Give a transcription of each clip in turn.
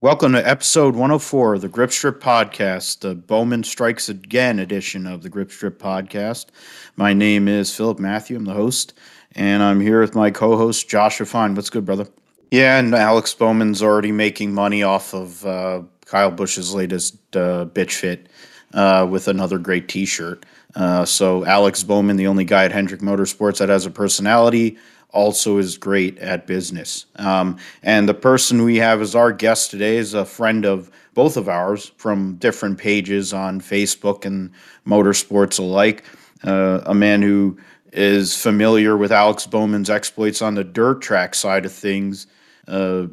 Welcome to episode 104 of the Grip Strip Podcast, the Bowman Strikes Again edition of the Grip Strip Podcast. My name is Philip Matthew. I'm the host, and I'm here with my co host, Joshua Fine. What's good, brother? Yeah, and Alex Bowman's already making money off of uh, Kyle Busch's latest uh, bitch fit uh, with another great t shirt. Uh, so, Alex Bowman, the only guy at Hendrick Motorsports that has a personality, also is great at business. Um, and the person we have as our guest today is a friend of both of ours from different pages on Facebook and motorsports alike. Uh, a man who is familiar with Alex Bowman's exploits on the dirt track side of things. Uh,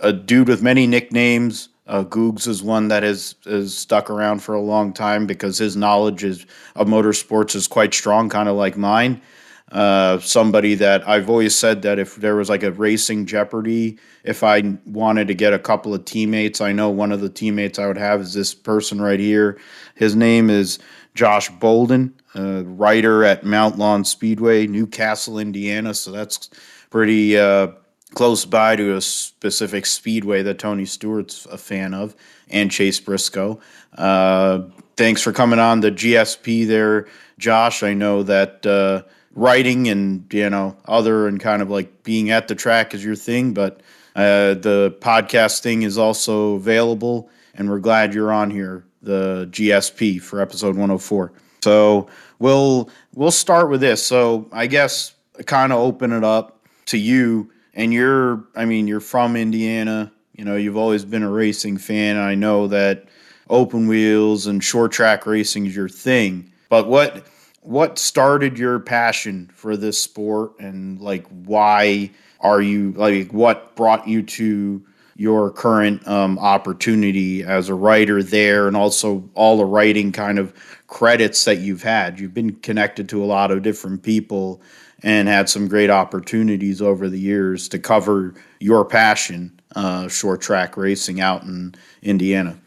a dude with many nicknames. Uh, Googs is one that has, has stuck around for a long time because his knowledge is, of motorsports is quite strong, kind of like mine uh, somebody that I've always said that if there was like a racing Jeopardy, if I wanted to get a couple of teammates, I know one of the teammates I would have is this person right here. His name is Josh Bolden, a writer at Mount Lawn Speedway, Newcastle, Indiana. So that's pretty uh, close by to a specific speedway that Tony Stewart's a fan of, and Chase Briscoe. Uh, thanks for coming on the GSP there, Josh. I know that uh, writing and you know other and kind of like being at the track is your thing, but uh, the podcast thing is also available, and we're glad you're on here, the GSP for episode 104. So we'll we'll start with this. So I guess kind of open it up to you, and you're I mean you're from Indiana. You know you've always been a racing fan. I know that open wheels and short track racing is your thing. But what what started your passion for this sport and like why are you like what brought you to your current um, opportunity as a writer there and also all the writing kind of credits that you've had? You've been connected to a lot of different people and had some great opportunities over the years to cover your passion uh, short track racing out in indiana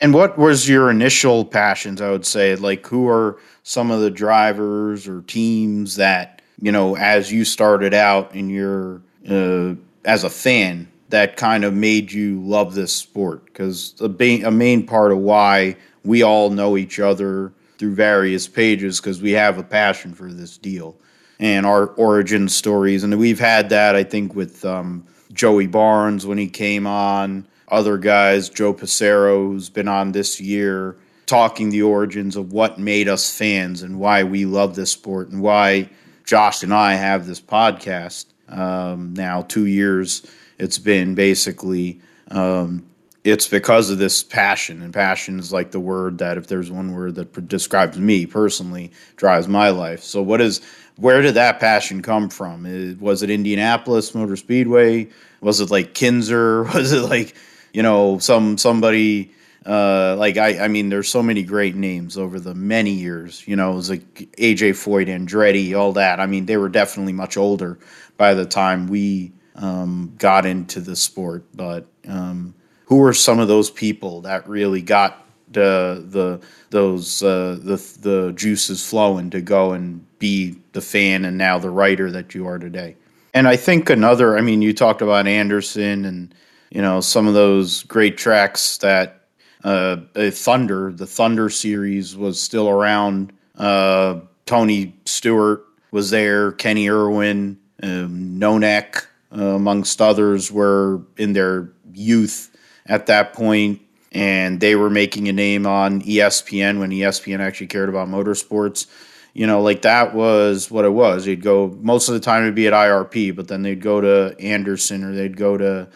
and what was your initial passions i would say? Like who are some of the drivers or teams that you know as you started out in your uh, as a fan that kind of made you love this sport? Because a, ba- a main part of why we all know each other through various pages because we have a passion for this deal and our origin stories. And we've had that i think with um, joey barnes when he came on other guys joe passero who's been on this year talking the origins of what made us fans and why we love this sport and why Josh and I have this podcast. Um, now, two years it's been basically. Um, it's because of this passion, and passion is like the word that, if there's one word that describes me personally, drives my life. So, what is where did that passion come from? Was it Indianapolis Motor Speedway? Was it like Kinser? Was it like you know some somebody uh, like I, I mean, there's so many great names over the many years. You know, it was like AJ Foyt, Andretti, all that. I mean, they were definitely much older by the time we um, got into the sport. But um, who were some of those people that really got the the those uh, the the juices flowing to go and be the fan and now the writer that you are today? And I think another. I mean, you talked about Anderson and you know some of those great tracks that uh, Thunder, the Thunder series was still around. Uh, Tony Stewart was there, Kenny Irwin, um, uh, amongst others, were in their youth at that point, and they were making a name on ESPN when ESPN actually cared about motorsports. You know, like that was what it was. You'd go most of the time it'd be at IRP, but then they'd go to Anderson or they'd go to,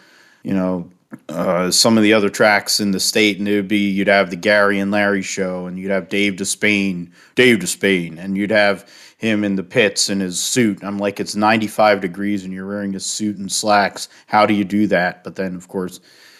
you know, uh, some of the other tracks in the state, and it would be you'd have the Gary and Larry show, and you'd have Dave Despain, Dave Despain, and you'd have him in the pits in his suit. I'm like, it's 95 degrees, and you're wearing a suit and slacks. How do you do that? But then, of course,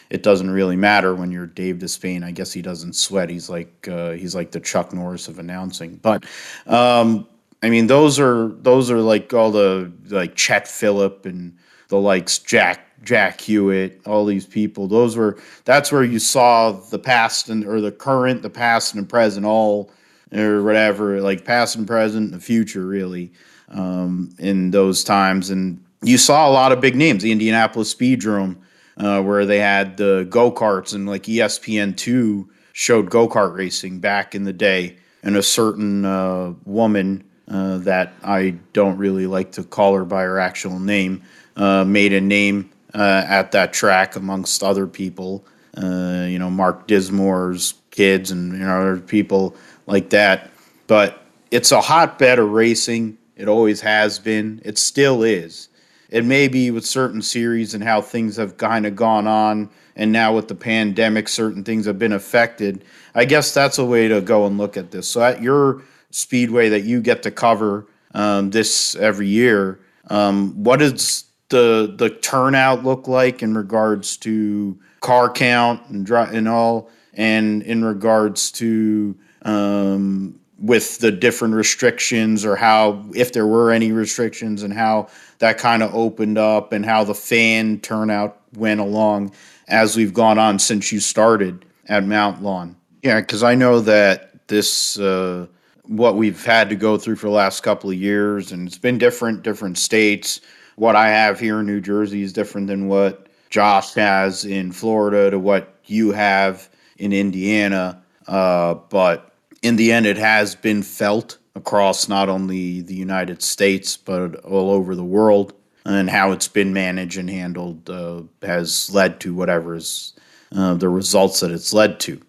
it doesn't really matter when you're Dave Despain. I guess he doesn't sweat. He's like uh, he's like the Chuck Norris of announcing. But um, I mean, those are those are like all the like Chet Fillip and the likes Jack Jack Hewitt, all these people. Those were that's where you saw the past and or the current, the past and present, all or whatever, like past and present, the future, really, um, in those times. And you saw a lot of big names. The Indianapolis Speedrome uh, where they had the go karts and like ESPN two showed go kart racing back in the day, and a certain uh, woman uh, that I don't really like to call her by her actual name uh, made a name uh, at that track amongst other people. Uh, you know, Mark Dismore's kids and you know other people like that. But it's a hotbed of racing. It always has been. It still is. It may be with certain series and how things have kind of gone on, and now with the pandemic, certain things have been affected. I guess that's a way to go and look at this. So at your speedway that you get to cover um, this every year, um, what does the the turnout look like in regards to car count and and all, and in regards to um, with the different restrictions or how if there were any restrictions and how that kind of opened up and how the fan turnout went along as we've gone on since you started at Mount Lawn. Yeah, because I know that this uh, what we've had to go through for the last couple of years, and it's been different, different states. What I have here in New Jersey is different than what Josh has in Florida to what you have in Indiana. Uh, but in the end, it has been felt across not only the United States but all over the world, and how it's been managed and handled uh, has led to whatever is uh, the results that it's led to.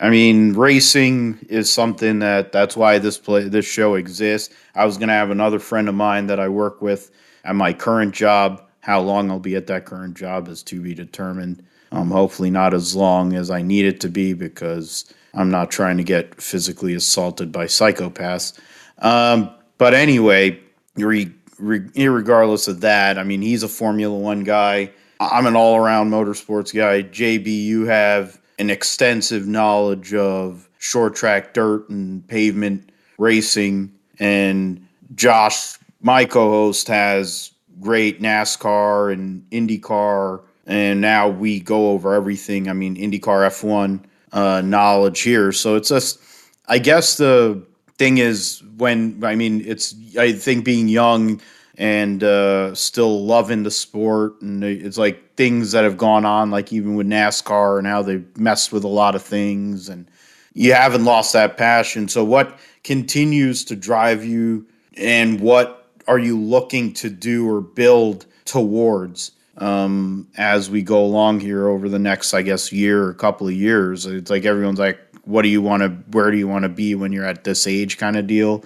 I mean, racing is something that that's why this play this show exists. I was gonna have another friend of mine that I work with at my current job. How long I'll be at that current job is to be determined. Um, hopefully not as long as I need it to be because I'm not trying to get physically assaulted by psychopaths. Um, but anyway, re, re, regardless of that, I mean, he's a Formula One guy. I'm an all around motorsports guy. JB, you have an extensive knowledge of short track dirt and pavement racing. And Josh, my co host, has great NASCAR and IndyCar. And now we go over everything. I mean, IndyCar F1 uh, knowledge here. So it's just, I guess the thing is when I mean it's I think being young and uh, still loving the sport and it's like things that have gone on like even with NASCAR and how they messed with a lot of things and you haven't lost that passion. So what continues to drive you and what are you looking to do or build towards? um, as we go along here over the next, I guess, year or couple of years. It's like everyone's like, what do you want to, where do you want to be when you're at this age kind of deal?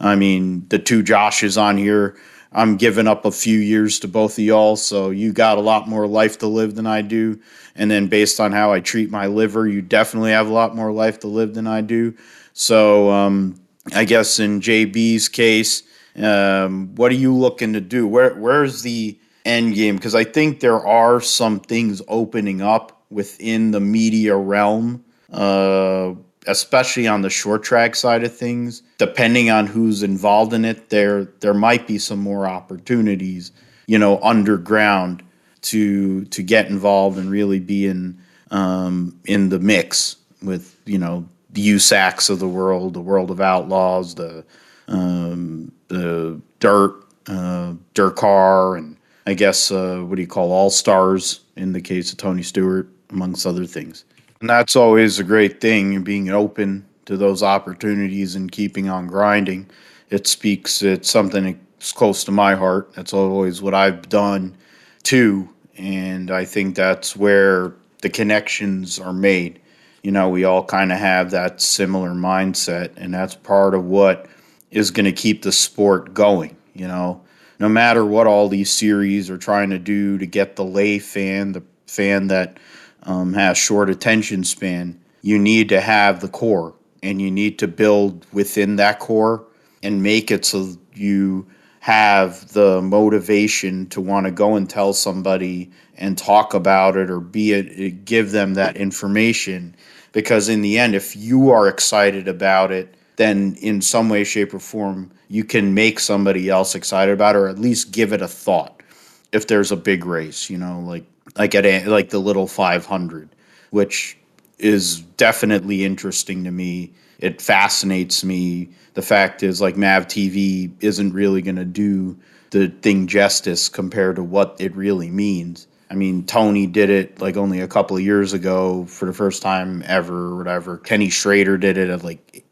I mean, the two Joshes on here, I'm giving up a few years to both of y'all, so you got a lot more life to live than I do. And then based on how I treat my liver, you definitely have a lot more life to live than I do. So um, I guess in JB's case, um, what are you looking to do? Where where's the end game because I think there are some things opening up within the media realm, uh, especially on the short track side of things. Depending on who's involved in it, there there might be some more opportunities, you know, underground to to get involved and really be in um, in the mix with you know the USACs of the world, the World of Outlaws, the um, the Dirt, uh, Car, and I guess, uh, what do you call all stars in the case of Tony Stewart, amongst other things. And that's always a great thing, being open to those opportunities and keeping on grinding. It speaks, it's something that's close to my heart. That's always what I've done too. And I think that's where the connections are made. You know, we all kind of have that similar mindset, and that's part of what is going to keep the sport going. You know, no matter what all these series are trying to do to get the lay fan, the fan that um, has short attention span, you need to have the core and you need to build within that core and make it so you have the motivation to want to go and tell somebody and talk about it or be it give them that information. Because in the end if you are excited about it then in some way shape or form you can make somebody else excited about it, or at least give it a thought if there's a big race, you know, like like at a, like the little 500, which is definitely interesting to me. It fascinates me. The fact is, like Mav TV isn't really going to do the thing justice compared to what it really means. I mean, Tony did it like only a couple of years ago for the first time ever, or whatever. Kenny Schrader did it at like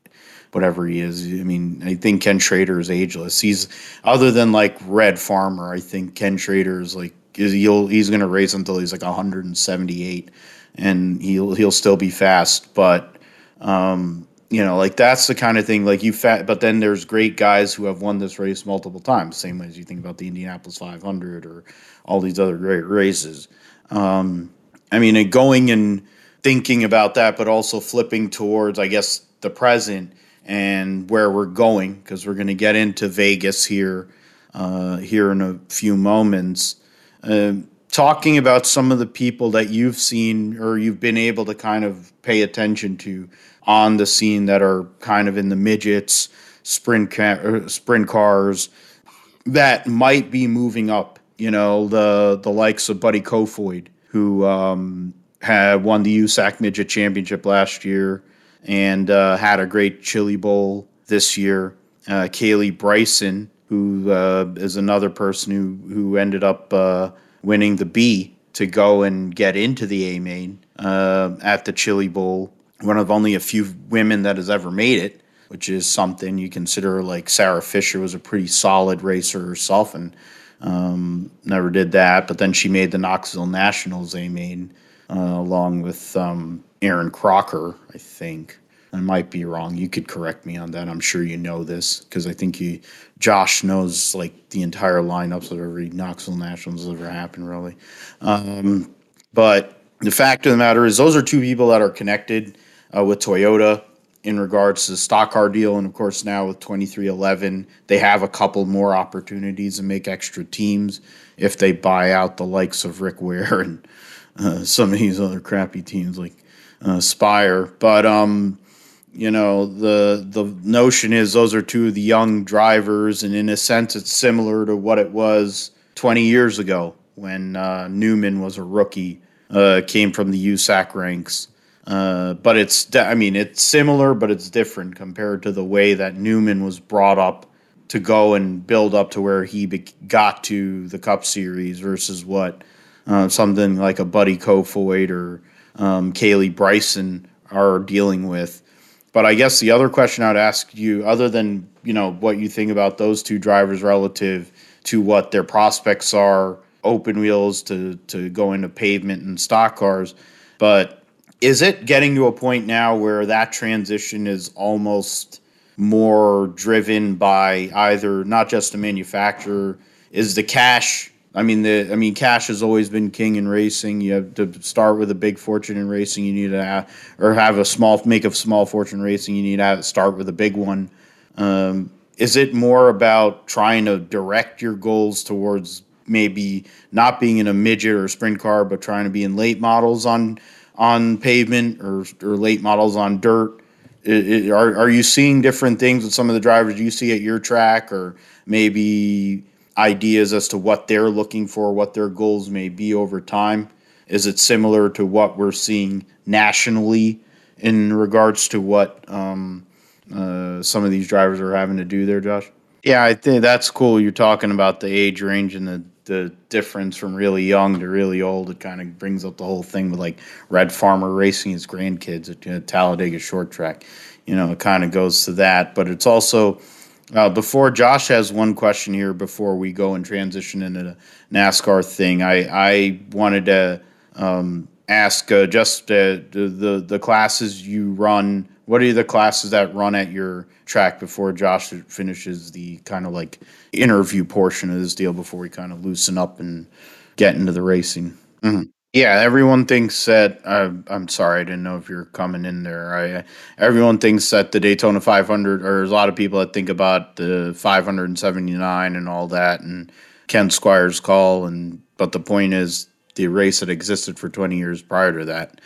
whatever he is. I mean, I think Ken Schrader is ageless. He's other than like Red Farmer. I think Ken Schrader is like he'll he's going to race until he's like 178, and he'll he'll still be fast. But um, you know, like that's the kind of thing. Like you fat, but then there's great guys who have won this race multiple times. Same way as you think about the Indianapolis 500 or all these other great races. Um, I mean, going and thinking about that, but also flipping towards, I guess, the present and where we're going because we're going to get into Vegas here uh, here in a few moments. Uh, talking about some of the people that you've seen or you've been able to kind of pay attention to on the scene that are kind of in the midgets, sprint ca- sprint cars that might be moving up. You know, the the likes of Buddy Kofoid, who um, had won the USAC Midget Championship last year and uh, had a great Chili Bowl this year. Uh, Kaylee Bryson, who uh, is another person who who ended up uh, winning the B to go and get into the A main uh, at the Chili Bowl. One of only a few women that has ever made it, which is something you consider. Like Sarah Fisher was a pretty solid racer herself and um, never did that. But then she made the Knoxville Nationals A main uh, along with um, Erin Crocker, I think. I might be wrong. You could correct me on that. I'm sure you know this because I think you, Josh knows like the entire lineups of every Knoxville Nationals that ever happened, really. Um, but the fact of the matter is, those are two people that are connected uh, with Toyota in regards to the stock car deal, and of course now with 23XI, they have a couple more opportunities to make extra teams if they buy out the likes of Rick Ware and uh, some of these other crappy teams like uh, Spire. But um, you know the the notion is those are two of the young drivers, and in a sense, it's similar to what it was 20 years ago when uh, Newman was a rookie, uh, came from the USAC ranks. Uh, but it's, I mean, it's similar, but it's different compared to the way that Newman was brought up to go and build up to where he be- got to the Cup Series versus what uh, something like a Buddy Kofoid or um, Kaylee Bryson are dealing with. But I guess the other question I'd ask you, other than you know what you think about those two drivers relative to what their prospects are, open wheels to to go into pavement and stock cars, but is it getting to a point now where that transition is almost more driven by either not just the manufacturer, is the cash I mean, the I mean, cash has always been king in racing. You have to start with a big fortune in racing. You need to have, or have a small make a small fortune racing. You need to have, start with a big one. Um, is it more about trying to direct your goals towards maybe not being in a midget or a sprint car, but trying to be in late models on on pavement or or late models on dirt? It, it, are are you seeing different things with some of the drivers you see at your track, or maybe ideas as to what they're looking for, what their goals may be over time? Is it similar to what we're seeing nationally in regards to what um, uh, some of these drivers are having to do there, Josh? Yeah, I think that's cool. You're talking about the age range and the, the difference from really young to really old. It kind of brings up the whole thing with like Red Farmer racing his grandkids at uh, Talladega Short Track. You know, it kind of goes to that, but it's also uh, before Josh has one question here before we go and transition into the NASCAR thing, I, I wanted to um, ask uh, just uh, the, the, classes you run. What are the classes that run at your track before Josh finishes the kind of like interview portion of this deal before we kind of loosen up and get into the racing? Mm-hmm. Yeah, everyone thinks that. Uh, I'm sorry, I didn't know if you're coming in there. I, everyone thinks that the Daytona 500, or there's a lot of people that think about the 579 and all that, and Ken Squier's call. And but the point is, the race that existed for 20 years prior to that.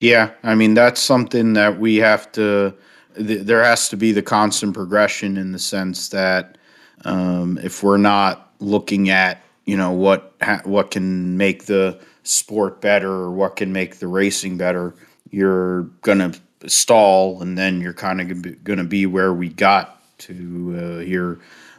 Yeah, I mean that's something that we have to. Th- there has to be the constant progression in the sense that um, if we're not looking at you know what ha- what can make the sport better or what can make the racing better, you're going to stall and then you're kind of going to be where we got to uh, here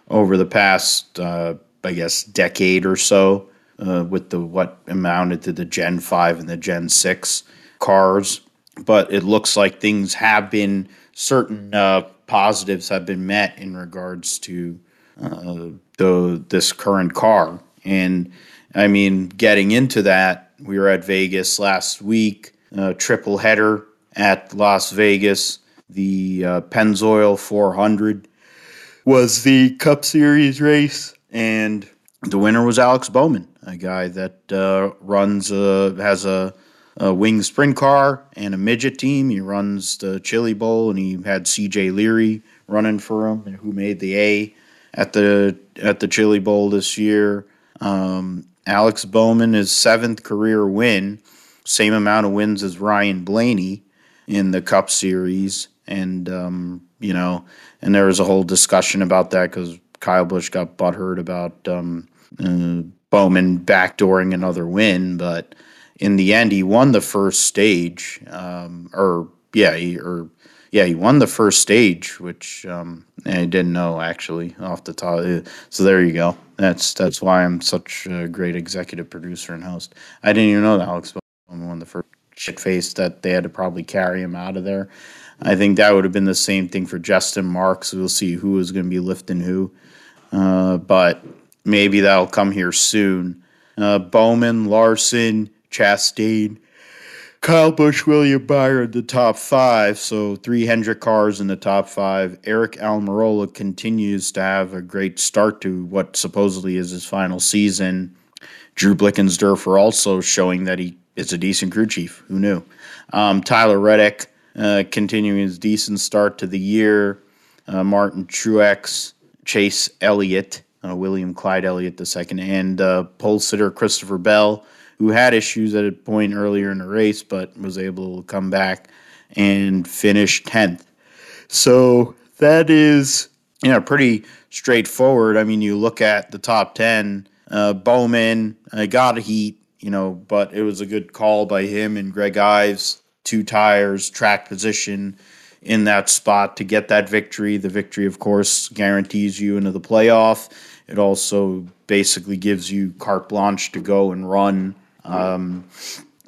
over the past, uh, I guess, decade or so. uh, with the what amounted to the Gen 5 and the Gen 6 cars. But it looks like things have been, certain uh, positives have been met in regards to uh, the this current car. And I mean, getting into that, we were at Vegas last week, uh, triple header at Las Vegas. The uh, Pennzoil 400 was the Cup Series race, and the winner was Alex Bowman, a guy that uh, runs a, has a, a wing sprint car and a midget team. He runs the Chili Bowl, and he had C.J. Leary running for him, who made the A at the at the Chili Bowl this year. Um, Alex Bowman, his seventh career win, same amount of wins as Ryan Blaney in the Cup Series, and um, you know, and there was a whole discussion about that because Kyle Busch got butthurt about um, uh, Bowman backdooring another win, but in the end, he won the first stage, um, or yeah, he, or yeah, he won the first stage, which um, I didn't know actually off the top. So there you go. That's that's why I'm such a great executive producer and host. I didn't even know that Alex Bowman won the first shit face that they had to probably carry him out of there. I think that would have been the same thing for Justin Marks. We'll see who is going to be lifting who, uh, but maybe that'll come here soon. Uh, Bowman, Larson, Chastain Kyle Busch, William Byron, the top five. So three Hendrick cars in the top five. Aric Almirola continues to have a great start to what supposedly is his final season. Drew Blickensderfer also showing that he is a decent crew chief. Who knew? Um, Tyler Reddick uh, continuing his decent start to the year. Uh, Martin Truex, Chase Elliott, uh, William Clyde Elliott the second, and uh, pole sitter Christopher Bell who had issues at a point earlier in the race, but was able to come back and finish 10th. So that is, you know, pretty straightforward. I mean, you look at the top 10, uh, Bowman uh, got a heat, you know, but it was a good call by him and Greg Ives, two tires, track position in that spot to get that victory. The victory, of course, guarantees you into the playoff. It also basically gives you carte blanche to go and run um,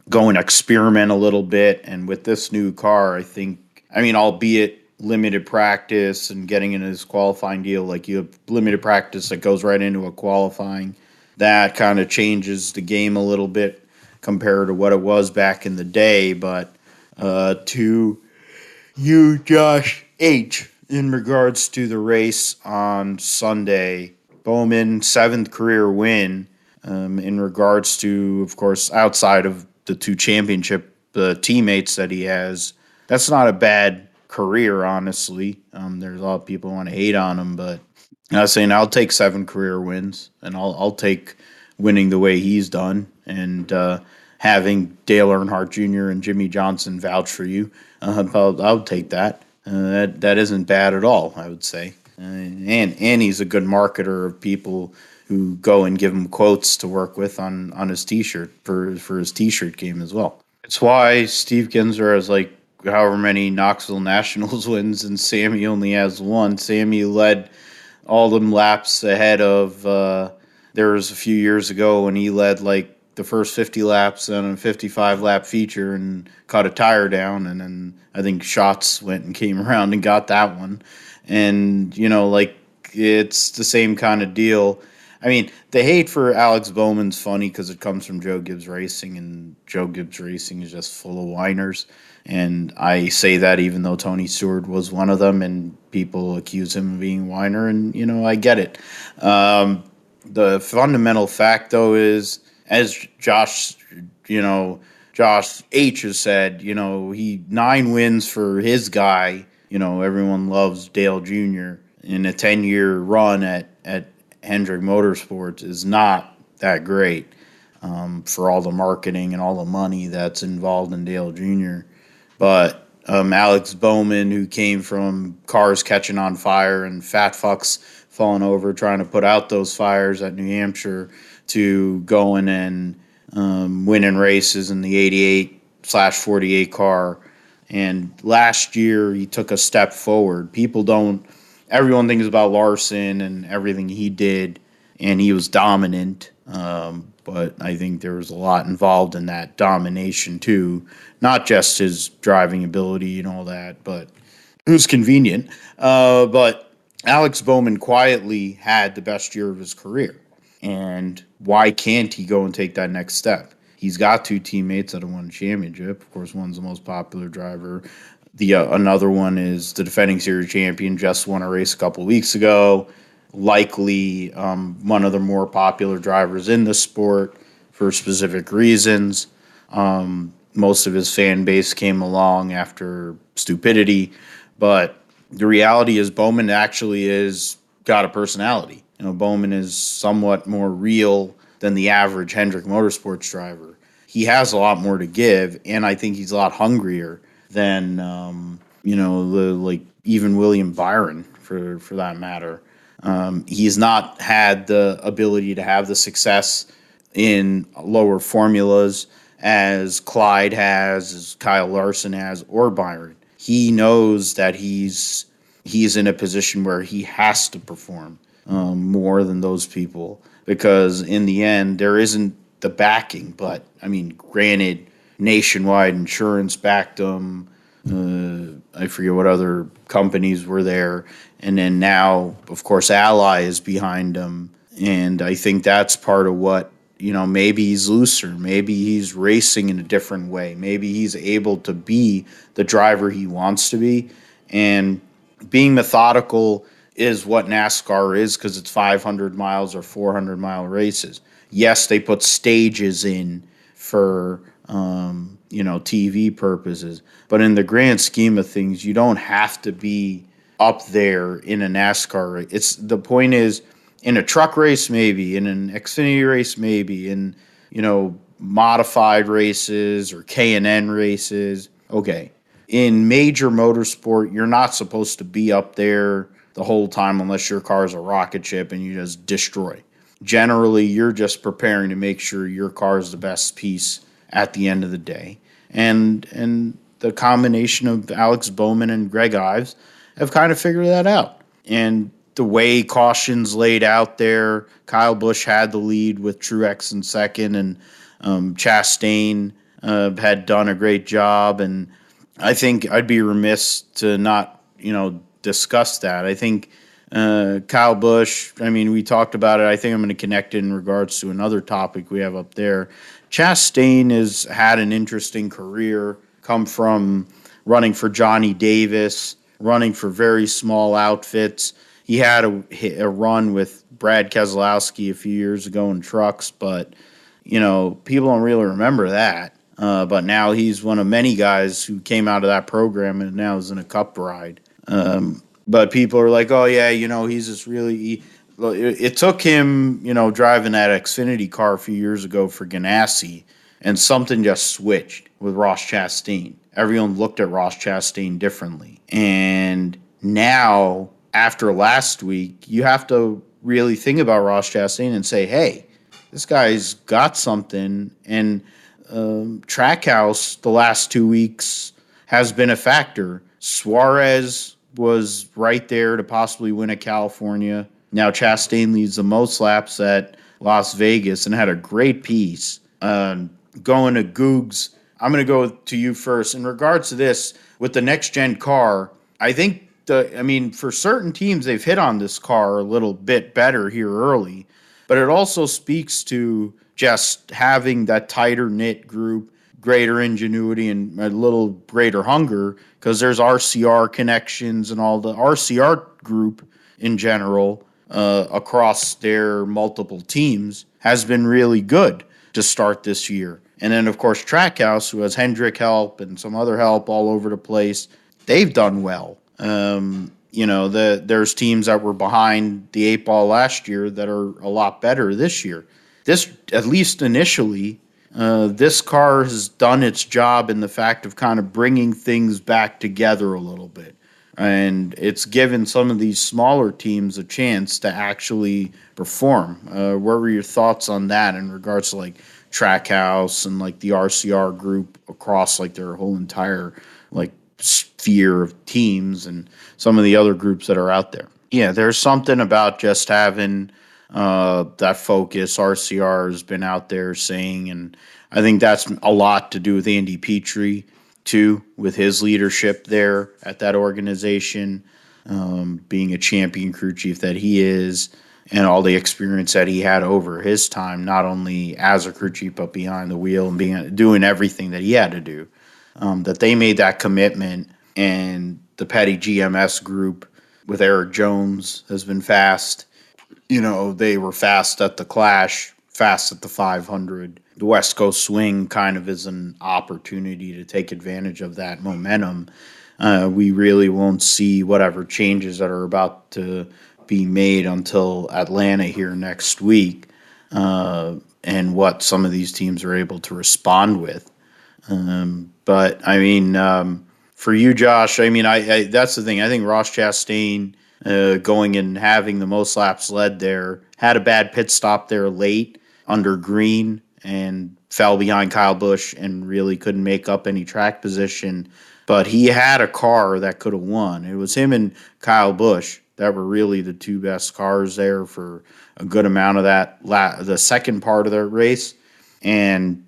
go and experiment a little bit. And with this new car, I think, I mean, albeit limited practice and getting into this qualifying deal, like you have limited practice that goes right into a qualifying, that kind of changes the game a little bit compared to what it was back in the day. But uh, to you, Josh H., in regards to the race on Sunday, Bowman, seventh career win um, in regards to, of course, outside of the two championship uh, teammates that he has. That's not a bad career, honestly. Um, there's a lot of people want to hate on him, but I was saying I'll take seven career wins, and I'll I'll take winning the way he's done, and uh, having Dale Earnhardt Jr. and Jimmie Johnson vouch for you. Uh, I'll, I'll take that. Uh, that that isn't bad at all, I would say. Uh, and and he's a good marketer of people who go and give him quotes to work with on on his T-shirt for for his T-shirt game as well. It's why Steve Kinser has like however many Knoxville Nationals wins, and Sammy only has one. Sammy led all them laps ahead of. Uh, there was a few years ago when he led like the first 50 laps on a 55 lap feature and caught a tire down and then I think shots went and came around and got that one and you know like it's the same kind of deal I mean, the hate for Alex Bowman's funny because it comes from Joe Gibbs Racing, and Joe Gibbs Racing is just full of whiners. And I say that even though Tony Stewart was one of them, and people accuse him of being whiner, and you know I get it. Um, the fundamental fact, though, is as Josh, you know, Josh H has said, you know, he nine wins for his guy. You know, everyone loves Dale Jr. in a ten year run at at Hendrick Motorsports is not that great um, for all the marketing and all the money that's involved in Dale Jr. But um, Alex Bowman, who came from cars catching on fire and fat fucks falling over trying to put out those fires at New Hampshire, to going and um, winning races in the 88 slash 48 car. And last year, he took a step forward. People don't everyone thinks about Larson and everything he did, and he was dominant. Um, but I think there was a lot involved in that domination too. Not just his driving ability and all that, but it was convenient. Uh, but Alex Bowman quietly had the best year of his career. And why can't he go and take that next step? He's got two teammates that have won a championship. Of course, one's the most popular driver. The uh, another one is the defending series champion, just won a race a couple weeks ago. Likely um, one of the more popular drivers in the sport for specific reasons. Um, most of his fan base came along after stupidity, but the reality is Bowman actually is got a personality. You know, Bowman is somewhat more real than the average Hendrick Motorsports driver. He has a lot more to give, and I think he's a lot hungrier than um, you know, the, like even William Byron for for that matter. Um, he's not had the ability to have the success in lower formulas as Clyde has, as Kyle Larson has, or Byron. He knows that he's he's in a position where he has to perform um, more than those people because in the end there isn't the backing. But I mean, granted, nationwide insurance backed them. Uh, I forget what other companies were there, and then now, of course, Ally is behind him, and I think that's part of what you know. Maybe he's looser. Maybe he's racing in a different way. Maybe he's able to be the driver he wants to be, and being methodical is what NASCAR is because it's 500 miles or 400 mile races. Yes, they put stages in for um, you know TV purposes, but in the grand scheme of things, you don't have to be up there in a NASCAR race. It's the point is in a truck race maybe, in an Xfinity race maybe, in you know modified races or K and N races. Okay, in major motorsport, you're not supposed to be up there the whole time unless your car is a rocket ship and you just destroy. Generally, you're just preparing to make sure your car is the best piece at the end of the day. And and the combination of Alex Bowman and Greg Ives have kind of figured that out. And the way cautions laid out there, Kyle Busch had the lead with Truex in second, and um, Chastain uh, had done a great job. And I think I'd be remiss to not, you know, discuss that. I think uh, Kyle Busch, I mean, we talked about it. I think I'm going to connect it in regards to another topic we have up there. Chastain has had an interesting career, come from running for Johnny Davis, running for very small outfits. He had a, a run with Brad Keselowski a few years ago in trucks, but, you know, people don't really remember that. Uh, but now he's one of many guys who came out of that program and now is in a cup ride. Um, but people are like, oh, yeah, you know, he's just really. He, it, took him, you know, driving that Xfinity car a few years ago for Ganassi, and something just switched with Ross Chastain. Everyone looked at Ross Chastain differently. And now, after last week, you have to really think about Ross Chastain and say, hey, this guy's got something. And um, Trackhouse the last two weeks has been a factor. Suarez was right there to possibly win at California. Now Chastain leads the most laps at Las Vegas and had a great piece. Uh, going to Googs, I'm going to go to you first. In regards to this, with the next gen car, I think the, I mean, for certain teams, they've hit on this car a little bit better here early, but it also speaks to just having that tighter knit group, greater ingenuity, and a little greater hunger because there's RCR connections and all the RCR group in general uh, across their multiple teams has been really good to start this year. And then, of course, Trackhouse, who has Hendrick help and some other help all over the place, they've done well. Um, you know, the, there's teams that were behind the eight ball last year that are a lot better this year this at least initially uh, this car has done its job in the fact of kind of bringing things back together a little bit and it's given some of these smaller teams a chance to actually perform. Uh, what were your thoughts on that in regards to like trackhouse and like the rcr group across like their whole entire like sphere of teams and some of the other groups that are out there? Yeah there's something about just having uh, that focus. RCR has been out there saying, and I think that's a lot to do with Andy Petree too, with his leadership there at that organization, um, being a champion crew chief that he is, and all the experience that he had over his time, not only as a crew chief but behind the wheel and being doing everything that he had to do. Um, that they made that commitment, and the Petty GMS group with Erik Jones has been fast. You know, they were fast at the Clash, fast at the 500. The West Coast swing kind of is an opportunity to take advantage of that momentum. Uh, we really won't see whatever changes that are about to be made until Atlanta here next week, uh, and what some of these teams are able to respond with. Um, but I mean, um, for you, Josh, I mean, I, I, that's the thing. I think Ross Chastain uh, going and having the most laps led there had a bad pit stop there late under green and fell behind Kyle Busch and really couldn't make up any track position. But he had a car that could have won. It was him and Kyle Busch that were really the two best cars there for a good amount of that la- the second part of the race. And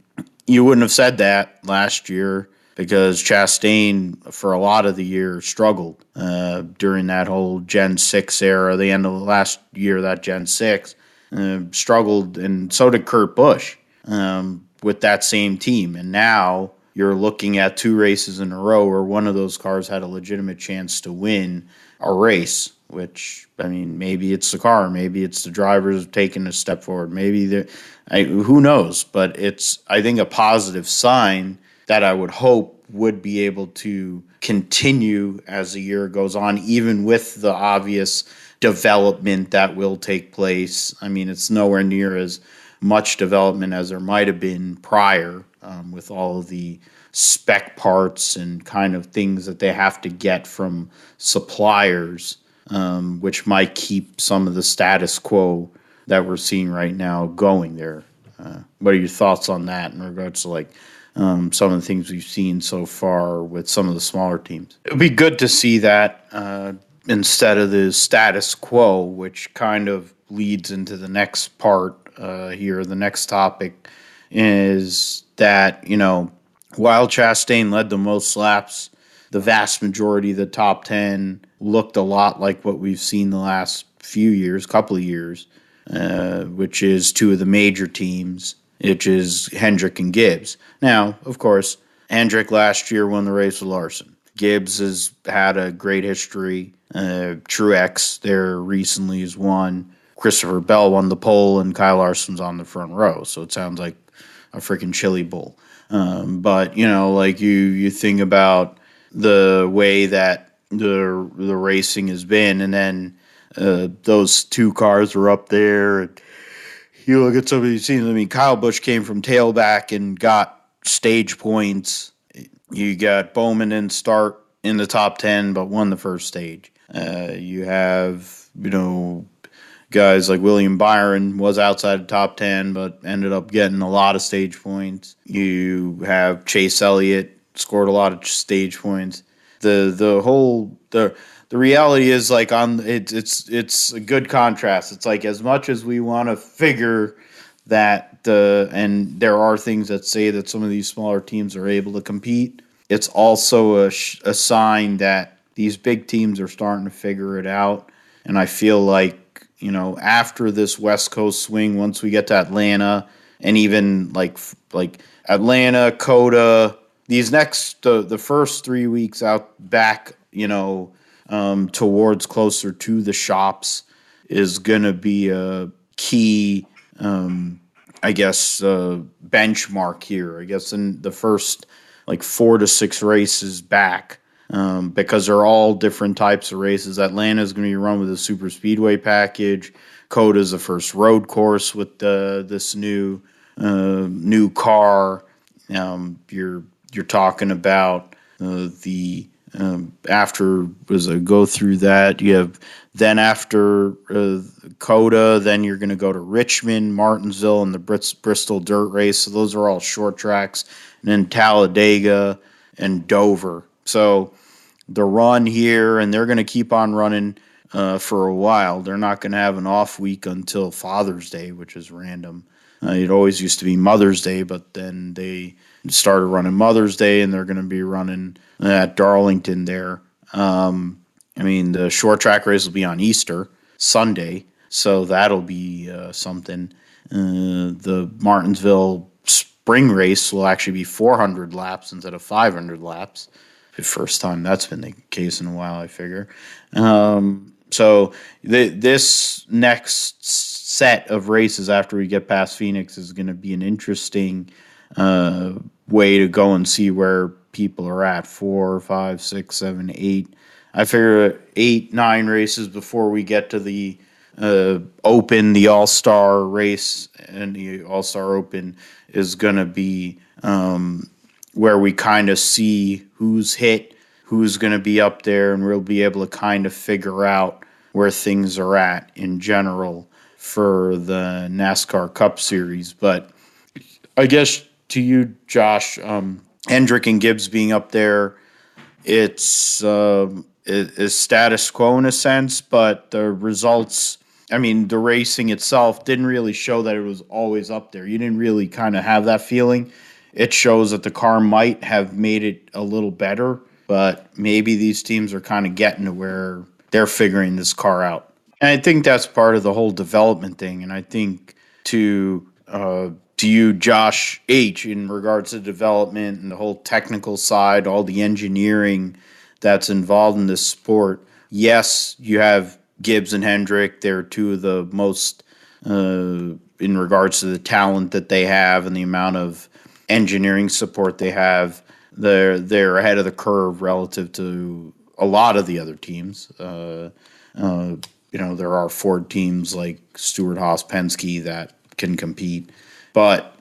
you wouldn't have said that last year because Chastain, for a lot of the year, struggled uh, during that whole Gen 6 era, the end of the last year that Gen 6, uh, struggled, and so did Kurt Busch um, with that same team. And now you're looking at two races in a row where one of those cars had a legitimate chance to win a race. Which I mean, maybe it's the car, maybe it's the drivers taking a step forward, maybe the, who knows? But it's I think a positive sign that I would hope would be able to continue as the year goes on, even with the obvious development that will take place. I mean, it's nowhere near as much development as there might have been prior um, with all of the spec parts and kind of things that they have to get from suppliers, um, which might keep some of the status quo that we're seeing right now going there. Uh, what are your thoughts on that in regards to like um, some of the things we've seen so far with some of the smaller teams. It would be good to see that uh, instead of the status quo, which kind of leads into the next part uh, here. The next topic is that, you know, while Chastain led the most laps, the vast majority of the top 10 looked a lot like what we've seen the last few years, couple of years, uh, which is two of the major teams which is Hendrick and Gibbs. Now, of course, Hendrick last year won the race with Larson. Gibbs has had a great history. Uh, Truex there recently has won. Christopher Bell won the pole, and Kyle Larson's on the front row. So it sounds like a freaking chili bowl. Um, but you know, like you you think about the way that the the racing has been, and then uh, those two cars were up there. And, you look at some of these scenes. I mean, Kyle Busch came from tailback and got stage points. You got Bowman and start in the top ten, but won the first stage. Uh, you have you know guys like William Byron was outside the top ten, but ended up getting a lot of stage points. You have Chase Elliott scored a lot of stage points. The the whole the the reality is like on it, it's it's a good contrast. It's like as much as we want to figure that the and there are things that say that some of these smaller teams are able to compete. It's also a, a sign that these big teams are starting to figure it out. And I feel like you know after this West Coast swing, once we get to Atlanta and even like like Atlanta, COTA, these next uh, the first three weeks out back, you know um, towards closer to the shops is going to be a key, um, I guess, uh, benchmark here. I guess in the first like four to six races back. Um, because they're all different types of races. Atlanta is going to be run with a super speedway package. Is the first road course with the, this new uh, new car. Um, you're you're talking about uh, the um, after was a go through that you have then after uh, COTA then you're going to go to richmond martinsville and the bristol dirt race so those are all short tracks and then talladega and dover so the run here and they're going to keep on running uh, for a while. They're not going to have an off week until Father's Day, which is random. Uh, it always used to be Mother's Day, but then they started running Mother's Day, and they're going to be running at Darlington there. Um, I mean, the short track race will be on Easter Sunday, so that'll be uh, something. Uh, the Martinsville spring race will actually be 400 laps instead of 500 laps. The first time that's been the case in a while, I figure. Um, so the, this next set of races after we get past Phoenix is going to be an interesting uh, way to go and see where people are at. Four, five, six, seven, eight. I figure eight, nine races before we get to the uh, Open, the All Star race, and the All Star Open is going to be um, where we kind of see who's hit, who's going to be up there, and we'll be able to kind of figure out where things are at in general for the NASCAR Cup Series. But I guess to you, Josh, um, Hendrick and Gibbs being up there, it's uh, it's status quo in a sense, but the results. I mean, the racing itself didn't really show that it was always up there. You didn't really kind of have that feeling. It shows that the car might have made it a little better, but maybe these teams are kind of getting to where they're figuring this car out. And I think that's part of the whole development thing. And I think to uh, to you, Josh H, in regards to development and the whole technical side, all the engineering that's involved in this sport. Yes, you have Gibbs and Hendrick. They're two of the most, uh, in regards to the talent that they have and the amount of engineering support they have. They're they're ahead of the curve relative to a lot of the other teams. Uh, uh, you know, there are Ford teams like Stewart Haas Penske that can compete. But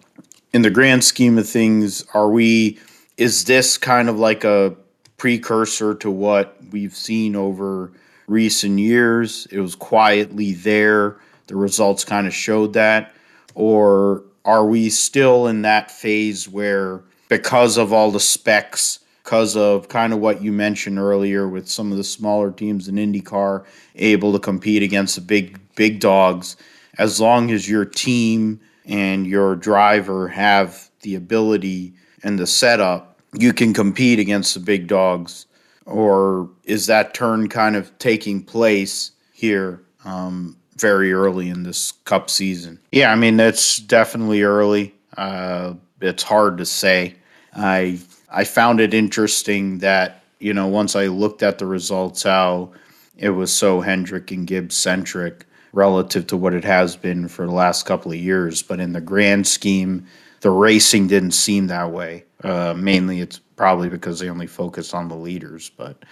in the grand scheme of things, are we? Is this kind of like a precursor to what we've seen over recent years? It was quietly there. The results kind of showed that, or are we still in that phase where, because of all the specs, because of kind of what you mentioned earlier with some of the smaller teams in IndyCar able to compete against the big big dogs, as long as your team and your driver have the ability and the setup, you can compete against the big dogs. Or is that turn kind of taking place here um, very early in this cup season? Yeah, I mean, it's definitely early. Uh, it's hard to say. I I found it interesting that, you know, once I looked at the results, how it was so Hendrick and Gibbs centric relative to what it has been for the last couple of years. But in the grand scheme, the racing didn't seem that way. Uh, mainly, it's probably because they only focus on the leaders. But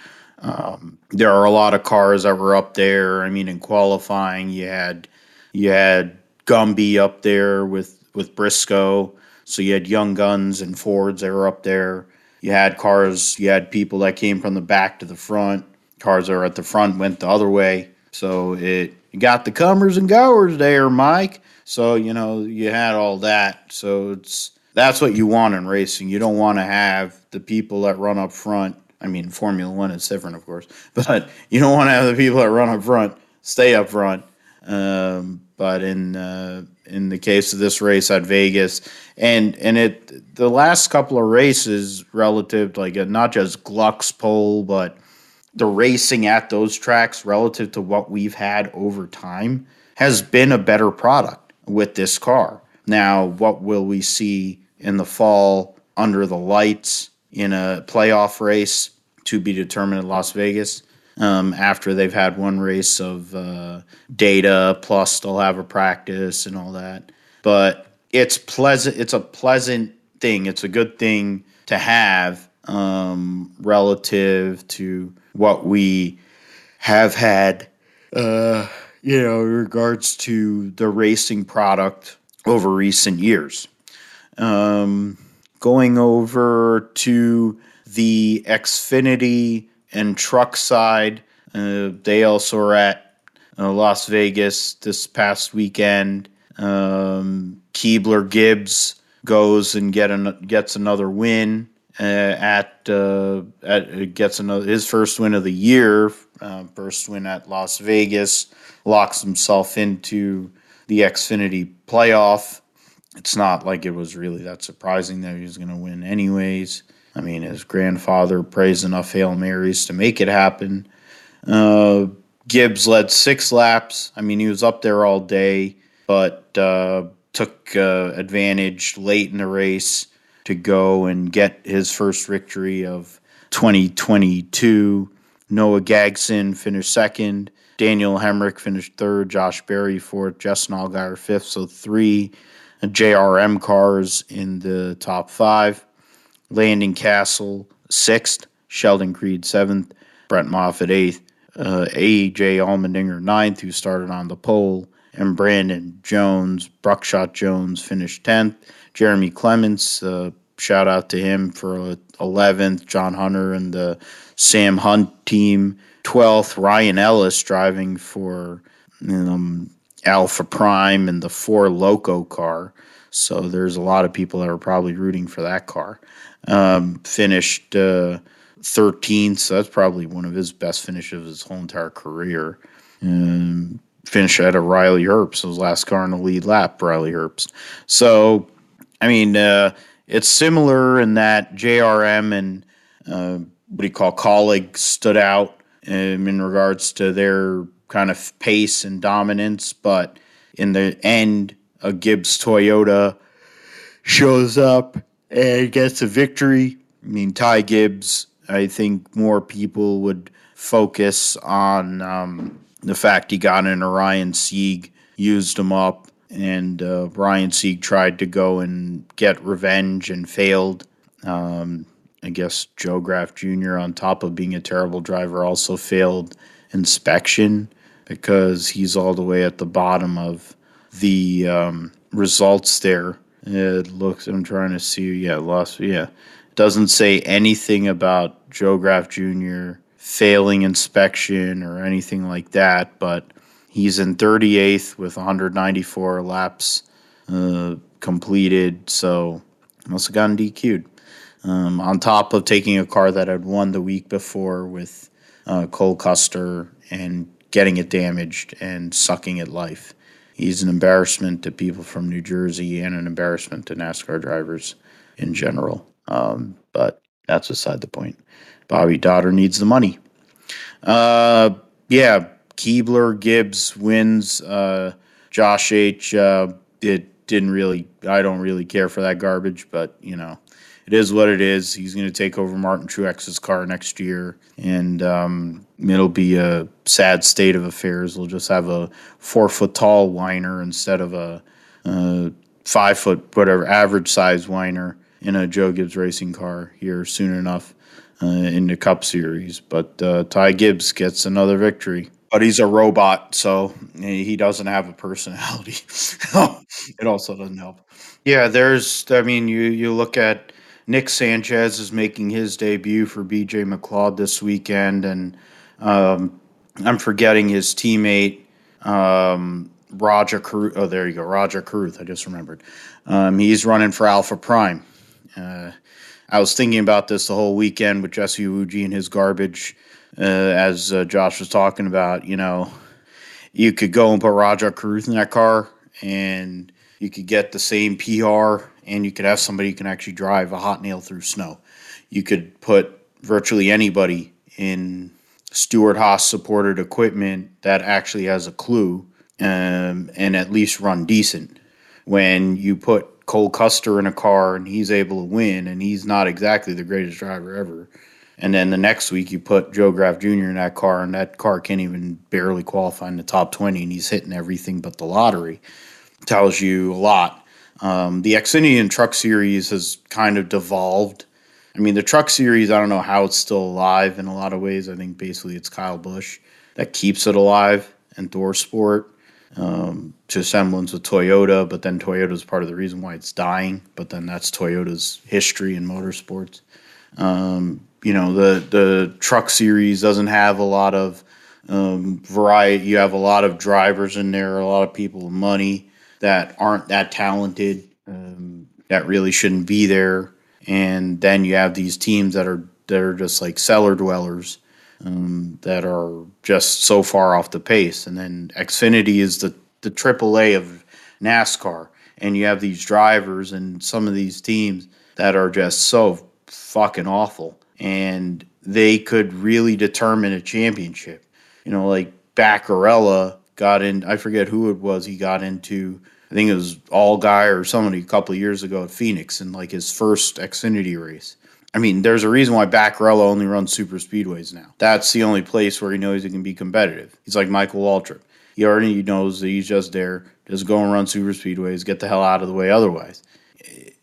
um, there are a lot of cars that were up there. I mean, in qualifying, you had you had Gumby up there with with Briscoe. So you had young guns and Fords that were up there. You had cars. You had people that came from the back to the front. Cars that were at the front went the other way. So it got the comers and goers there, Mike. So you know you had all that. So it's that's what you want in racing. You don't want to have the people that run up front. I mean, Formula One is different, of course, but you don't want to have the people that run up front stay up front. Um, but in uh, in the case of this race at Vegas, and and it the last couple of races relative to like not just Gluck's pole, but the racing at those tracks relative to what we've had over time has been a better product with this car. Now, what will we see in the fall under the lights in a playoff race to be determined in Las Vegas? Um, after they've had one race of uh, data, plus they'll have a practice and all that. But it's pleasant. It's a pleasant thing. It's a good thing to have um, relative to what we have had, uh, you know, in regards to the racing product over recent years. Um, going over to the Xfinity and truck side, uh, they also are at uh, Las Vegas this past weekend. Um, Keebler Gibbs goes and get an, gets another win uh, at uh, at gets another his first win of the year Uh, first win at Las Vegas locks himself into the Xfinity playoff. It's not like it was really that surprising that he was going to win, anyways. I mean, his grandfather prays enough Hail Marys to make it happen. Uh, Gibbs led six laps. I mean, he was up there all day, but uh, took uh, advantage late in the race to go and get his first victory of 2022. Noah Gragson finished second. Daniel Hemric finished third. Josh Berry fourth. Justin Allgaier fifth. So three JRM cars in the top five. Landon Cassill, sixth. Sheldon Creed seventh. Brett Moffitt, eighth. Uh, AJ Allmendinger ninth, who started on the pole. And Brandon Jones, Buckshot Jones, finished 10th. Jeremy Clements, uh, shout out to him for 11th. John Hunter and the Sam Hunt team, 12th. Ryan Ellis driving for um, Alpha Prime and the Four Loko car. So there's a lot of people that are probably rooting for that car. Um, finished uh, 13th, so that's probably one of his best finishes of his whole entire career. Um, finished at a Riley Herbst, his last car in the lead lap, Riley Herbst. So, I mean, uh, it's similar in that JRM and uh, what do you call Kaulig stood out um, in regards to their kind of pace and dominance, but in the end, a Gibbs Toyota shows up and gets a victory. I mean, Ty Gibbs, I think more people would focus on um, the fact he got in Ryan Sieg, used him up, and uh, Ryan Sieg tried to go and get revenge and failed. Um, I guess Joe Graf Jr., on top of being a terrible driver, also failed inspection because he's all the way at the bottom of the um, results there. It looks, I'm trying to see, yeah, lost, yeah. Doesn't say anything about Joe Graf Jr. failing inspection or anything like that, but he's in 38th with 194 laps uh, completed, so must have gotten DQ'd. Um, on top of taking a car that had won the week before with uh, Cole Custer and getting it damaged and sucking at life. He's an embarrassment to people from New Jersey and an embarrassment to NASCAR drivers in general. Um, but that's beside the point. Bobby Dotter needs the money. Uh, yeah, Keebler, Gibbs wins. Uh, Josh H. Uh, it didn't really. I don't really care for that garbage, but you know, it is what it is. He's going to take over Martin Truex's car next year, and um, it'll be a sad state of affairs. We'll just have a four foot tall whiner instead of a, a five foot whatever average size whiner in a Joe Gibbs racing car here soon enough uh, in the Cup Series. But uh, Ty Gibbs gets another victory. But he's a robot, so he doesn't have a personality. it also doesn't help. Yeah, there's. I mean, you you look at Nick Sanchez is making his debut for BJ McLeod this weekend, and um, I'm forgetting his teammate um, Rajah Caruth. Oh, there you go, Rajah Caruth. I just remembered. Um, he's running for Alpha Prime. Uh, I was thinking about this the whole weekend with Jesse Iwuji and his garbage, uh, as uh, Josh was talking about. You know, you could go and put Rajah Caruth in that car, and you could get the same PR, and you could have somebody who can actually drive a hot nail through snow. You could put virtually anybody in Stewart-Haas supported equipment that actually has a clue um, and at least run decent. When you put Cole Custer in a car and he's able to win, and he's not exactly the greatest driver ever. And then the next week you put Joe Graf Jr. in that car, and that car can't even barely qualify in the top 20, and he's hitting everything but the lottery. Tells you a lot. Um, the Xfinity and Truck Series has kind of devolved. I mean, the Truck Series, I don't know how it's still alive in a lot of ways. I think basically it's Kyle Busch that keeps it alive and ThorSport um, to semblance with Toyota, but then Toyota is part of the reason why it's dying. But then that's Toyota's history in motorsports. Um, you know, the the truck series doesn't have a lot of um, variety. You have a lot of drivers in there, a lot of people with money that aren't that talented, um, that really shouldn't be there. And then you have these teams that are that are just like cellar dwellers um, that are just so far off the pace. And then Xfinity is the the AAA of NASCAR, and you have these drivers and some of these teams that are just so fucking awful, and they could really determine a championship. You know, like Baccarella got in. I forget who it was. He got into. I think it was Allgaier or somebody a couple of years ago at Phoenix in like his first Xfinity race. I mean, there's a reason why Baccarella only runs super speedways now. That's the only place where he knows he can be competitive. He's like Michael Waltrip. He already knows that he's just there, just go and run super speedways, get the hell out of the way otherwise.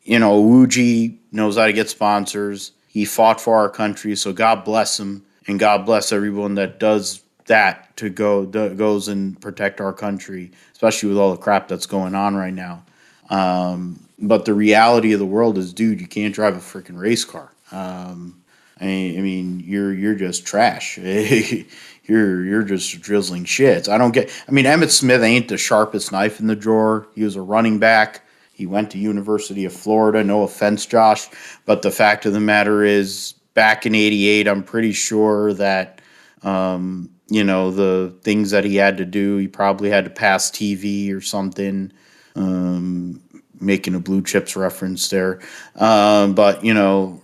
You know, Uji knows how to get sponsors. He fought for our country, so God bless him, and God bless everyone that does that to go goes and protect our country, especially with all the crap that's going on right now. Um, but the reality of the world is, dude, you can't drive a freaking race car. Um, I mean, you're you're just trash. you're you're just drizzling shits. I don't get. I mean, Emmitt Smith ain't the sharpest knife in the drawer. He was a running back. He went to University of Florida. No offense, Josh, but the fact of the matter is, back in '88, I'm pretty sure that um, you know the things that he had to do. He probably had to pass TV or something. Um, making a blue chips reference there, um, but you know,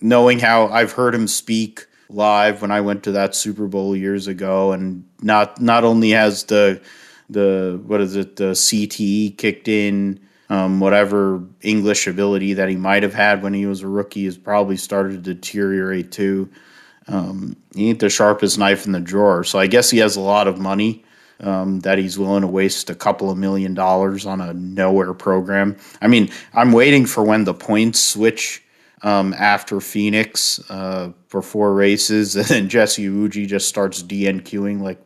knowing how I've heard him speak live when I went to that Super Bowl years ago, and not not only has the the what is it the CTE kicked in, um, whatever English ability that he might have had when he was a rookie has probably started to deteriorate too. Um, he ain't the sharpest knife in the drawer, so I guess he has a lot of money. Um, that he's willing to waste a couple of million dollars on a nowhere program. I mean, I'm waiting for when the points switch um, after Phoenix uh, for four races, and then Jesse Iwuji just starts DNQing like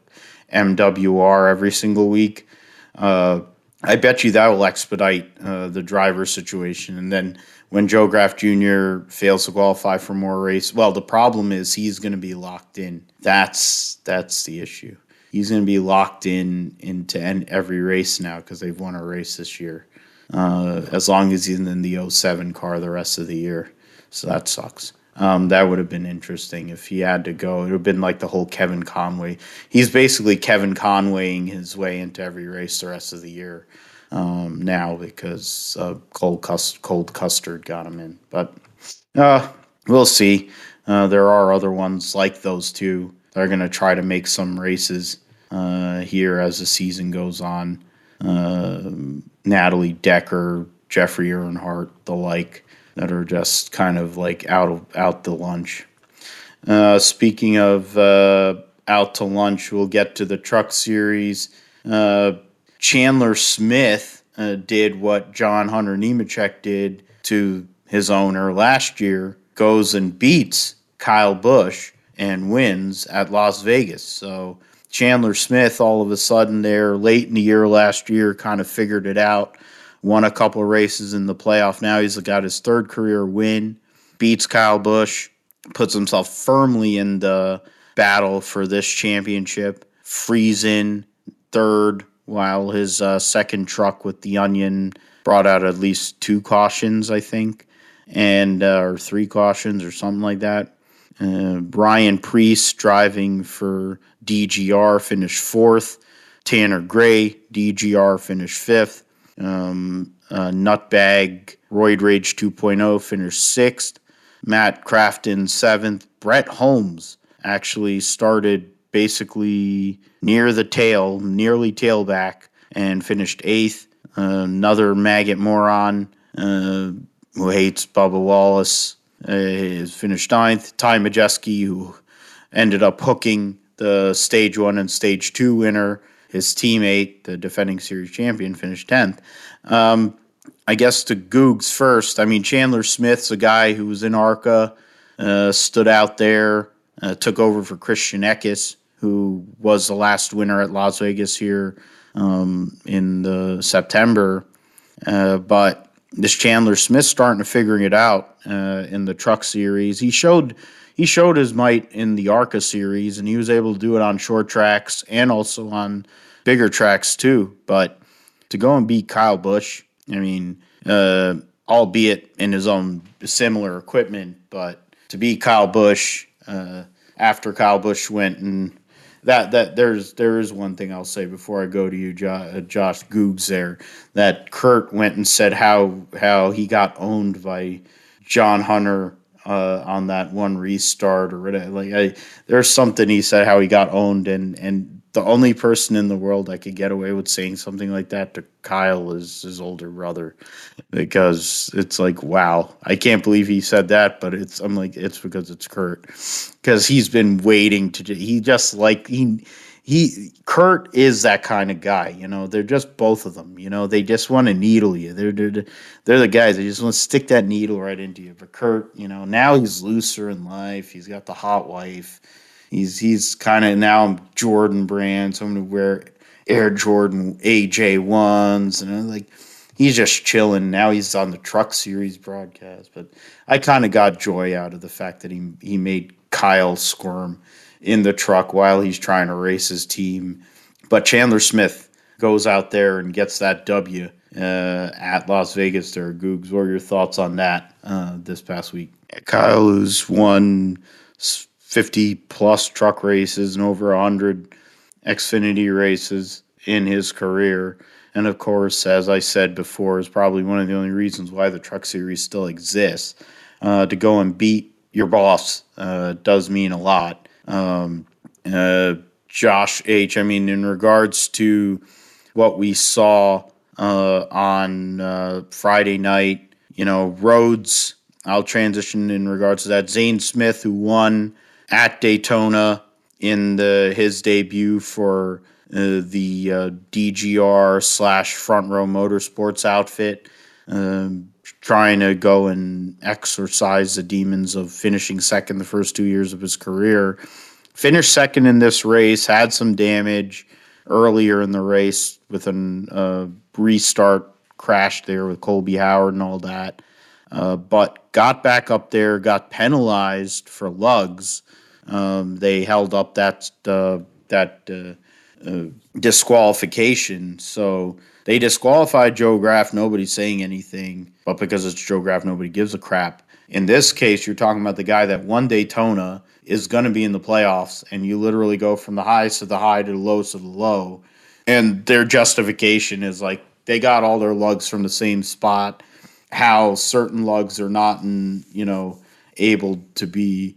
MWR every single week. Uh, I bet you that will expedite uh, the driver situation. And then when Joe Graf Jr. fails to qualify for more race, well, the problem is he's going to be locked in. That's that's the issue. He's going to be locked in into every race now because they've won a race this year. Uh, as long as he's in the 07 car the rest of the year. So that sucks. Um, that would have been interesting if he had to go. It would have been like the whole Kevin Conway. He's basically Kevin Conwaying his way into every race the rest of the year um, now because uh, cold, cust- cold custard got him in. But uh, we'll see. Uh, there are other ones like those two that are going to try to make some races uh, here as the season goes on. Uh, Natalie Decker, Jeffrey Earnhardt, the like that are just kind of like out of out to lunch. Uh, speaking of uh, out to lunch, we'll get to the truck series. Uh, Chandler Smith uh, did what John Hunter Nemechek did to his owner last year, goes and beats Kyle Busch and wins at Las Vegas. So Chandler Smith, all of a sudden, there late in the year last year, kind of figured it out won a couple of races in the playoff. Now he's got his third career win, beats Kyle Busch, puts himself firmly in the battle for this championship. Friesen third, while his uh, second truck with the Onion brought out at least two cautions, I think, and uh, or three cautions or something like that. Uh, Ryan Preece driving for DGR finished fourth. Tanner Gray, DGR finished fifth. Um, uh, Nutbag, Roid Rage 2.0 finished sixth. Matt Crafton seventh. Brett Holmes actually started basically near the tail, nearly tailback, and finished eighth. Uh, another maggot moron uh, who hates Bubba Wallace uh, finished ninth. Ty Majeski, who ended up hooking the stage one and stage two winner his teammate, the defending series champion, finished 10th. Um, I guess to Googs first. I mean, Chandler Smith's a guy who was in ARCA, uh, stood out there, uh, took over for Christian Eckes, who was the last winner at Las Vegas here um, in the September. Uh, but this Chandler Smith starting to figuring it out uh, in the Truck Series. He showed he showed his might in the ARCA series, and he was able to do it on short tracks and also on bigger tracks too. But to go and beat Kyle Busch, I mean, uh, albeit in his own similar equipment, but to beat Kyle Busch uh, after Kyle Busch went and that that there's there is one thing I'll say before I go to you, Josh, uh, Josh Googs. There that Kurt went and said how how he got owned by John Hunter uh, on that one restart or whatever. Like I, there's something he said how he got owned and and the only person in the world I could get away with saying something like that to Kyle is his older brother, because it's like, wow, I can't believe he said that. But it's I'm like, it's because it's Kurt, because he's been waiting to. He just like he he Kurt is that kind of guy. You know, they're just both of them. You know, they just want to needle you. They're they're they're the guys. They just want to stick that needle right into you. But Kurt, you know, now he's looser in life. He's got the hot wife He's he's kind of now Jordan brand, so I'm gonna wear Air Jordan AJ ones, and I'm like he's just chilling. Now he's on the Truck Series broadcast, but I kind of got joy out of the fact that he he made Kyle squirm in the truck while he's trying to race his team. But Chandler Smith goes out there and gets that W uh, at Las Vegas. There, Googs. What are your thoughts on that uh, this past week? Kyle, who's won 50 plus truck races and over 100 Xfinity races in his career. And of course, as I said before, is probably one of the only reasons why the Truck Series still exists. Uh, to go and beat your boss uh, does mean a lot. Um, uh, Josh H., I mean, in regards to what we saw uh, on uh, Friday night, you know, Rhodes, I'll transition in regards to that. Zane Smith, who won at Daytona in the his debut for uh, the uh, DGR slash Front Row Motorsports outfit, um, trying to go and exorcise the demons of finishing second the first two years of his career. Finished second in this race, had some damage earlier in the race with a uh, restart crash there with Colby Howard and all that. Uh, but got back up there, got penalized for lugs, um, they held up that uh, that uh, uh, disqualification. So they disqualified Joe Graf. Nobody's saying anything, but because it's Joe Graf, nobody gives a crap. In this case, you're talking about the guy that won Daytona is going to be in the playoffs, and you literally go from the highs to the high to the lows to the low. And their justification is like they got all their lugs from the same spot. How certain lugs are not, in, you know, able to be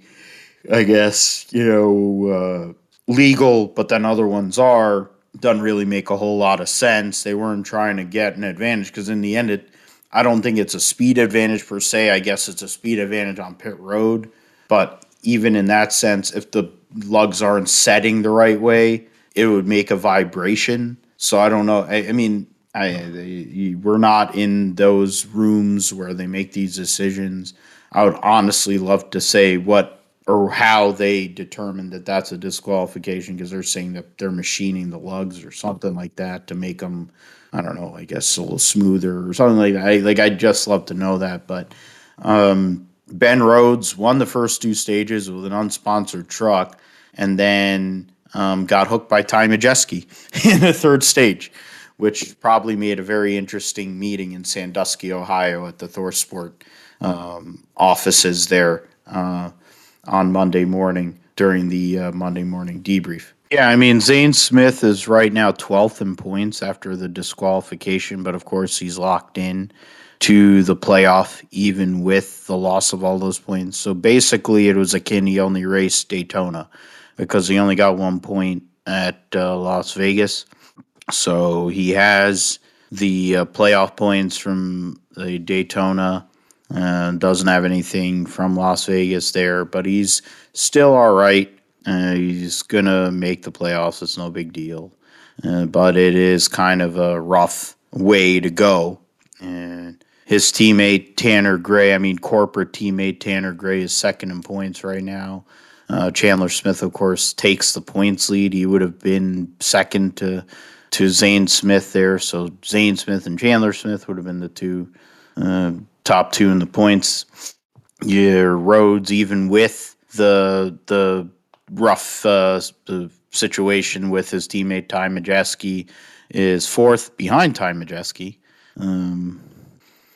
I guess, you know, uh, legal, but then other ones are, doesn't really make a whole lot of sense. They weren't trying to get an advantage because in the end, it, I don't think it's a speed advantage per se. I guess it's a speed advantage on pit road. But even in that sense, if the lugs aren't setting the right way, it would make a vibration. So I don't know. I, I mean, I, we're not in those rooms where they make these decisions. I would honestly love to say what or how they determine that that's a disqualification because they're saying that they're machining the lugs or something like that to make them I don't know I guess a little smoother or something like that. I, like I'd just love to know that, but um, Ben Rhodes won the first two stages with an unsponsored truck, and then um, got hooked by Ty Majeski in the third stage, which probably made a very interesting meeting in Sandusky, Ohio, at the ThorSport um, offices there. Uh, on Monday morning during the uh, Monday morning debrief. Yeah, I mean, Zane Smith is right now 12th in points after the disqualification, but of course he's locked in to the playoff even with the loss of all those points. So basically, it was akin he only raced Daytona because he only got one point at uh, Las Vegas. So he has the uh, playoff points from the Daytona uh, doesn't have anything from Las Vegas there, but he's still all right. Uh, he's going to make the playoffs. It's no big deal. Uh, but it is kind of a rough way to go. And his teammate Tanner Gray, I mean, corporate teammate Tanner Gray is second in points right now. Uh, Chandler Smith, of course, takes the points lead. He would have been second to to Zane Smith there. So Zane Smith and Chandler Smith would have been the two uh, top two in the points. Your Rhodes, even with the the rough uh, situation with his teammate Ty Majeski, is fourth behind Ty Majeski. Um,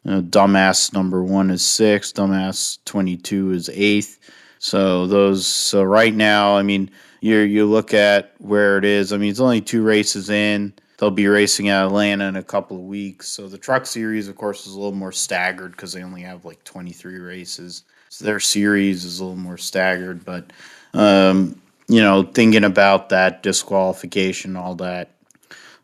uh, dumbass number one is sixth. Dumbass twenty two is eighth. So those so right now, I mean, you you look at where it is. I mean, it's only two races in. They'll be racing at Atlanta in a couple of weeks. So the truck series, of course, is a little more staggered because they only have like 23 races. So their series is a little more staggered. But um, you know, thinking about that disqualification, all that,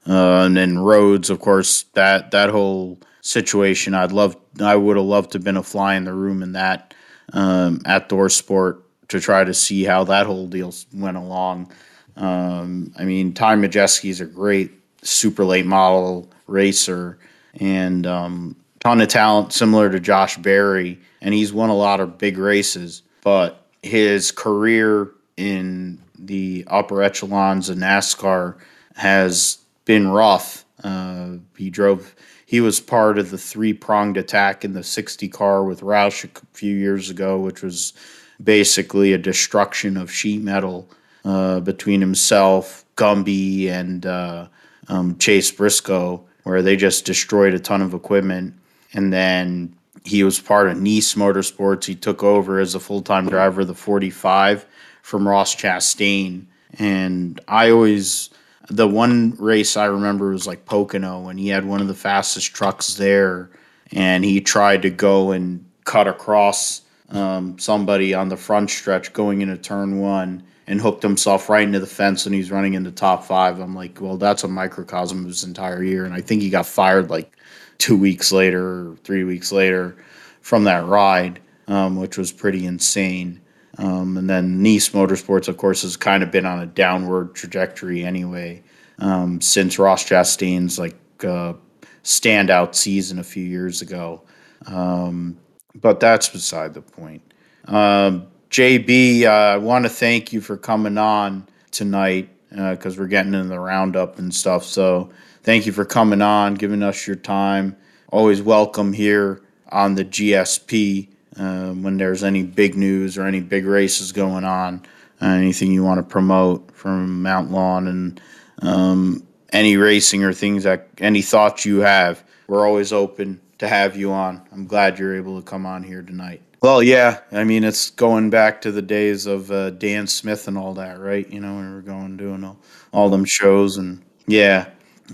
uh, and then Rhodes, of course, that that whole situation. I'd love, I would have loved to have been a fly in the room in that um, at ThorSport to try to see how that whole deal went along. Um, I mean, Ty Majeski is a great super late model racer and um, ton of talent, similar to Josh Berry, and he's won a lot of big races. But his career in the upper echelons of NASCAR has been rough. Uh, he drove. He was part of the three pronged attack in the 60 car with Roush a few years ago, which was basically a destruction of sheet metal uh, between himself, Gumby, and uh, um, Chase Briscoe, where they just destroyed a ton of equipment. And then he was part of Niece Motorsports. He took over as a full time driver of the 45 from Ross Chastain. And I always, the one race I remember was like Pocono, and he had one of the fastest trucks there. And he tried to go and cut across um, somebody on the front stretch going into turn one and hooked himself right into the fence and he's running in the top five. I'm like, well, that's a microcosm of his entire year. And I think he got fired like two weeks later three weeks later from that ride, um, which was pretty insane. Um, and then Niece Motorsports, of course, has kind of been on a downward trajectory anyway um, since Ross Chastain's like uh, standout season a few years ago. Um, but that's beside the point. Um, JB, uh, I want to thank you for coming on tonight because uh, we're getting into the roundup and stuff. So thank you for coming on, giving us your time. Always welcome here on the GSP uh, when there's any big news or any big races going on, uh, anything you want to promote from Mount Lawn and um, any racing or things that any thoughts you have. We're always open to have you on. I'm glad you're able to come on here tonight. Well, yeah. I mean, it's going back to the days of uh, Dan Smith and all that, right? You know, we were going doing all, all them shows and yeah,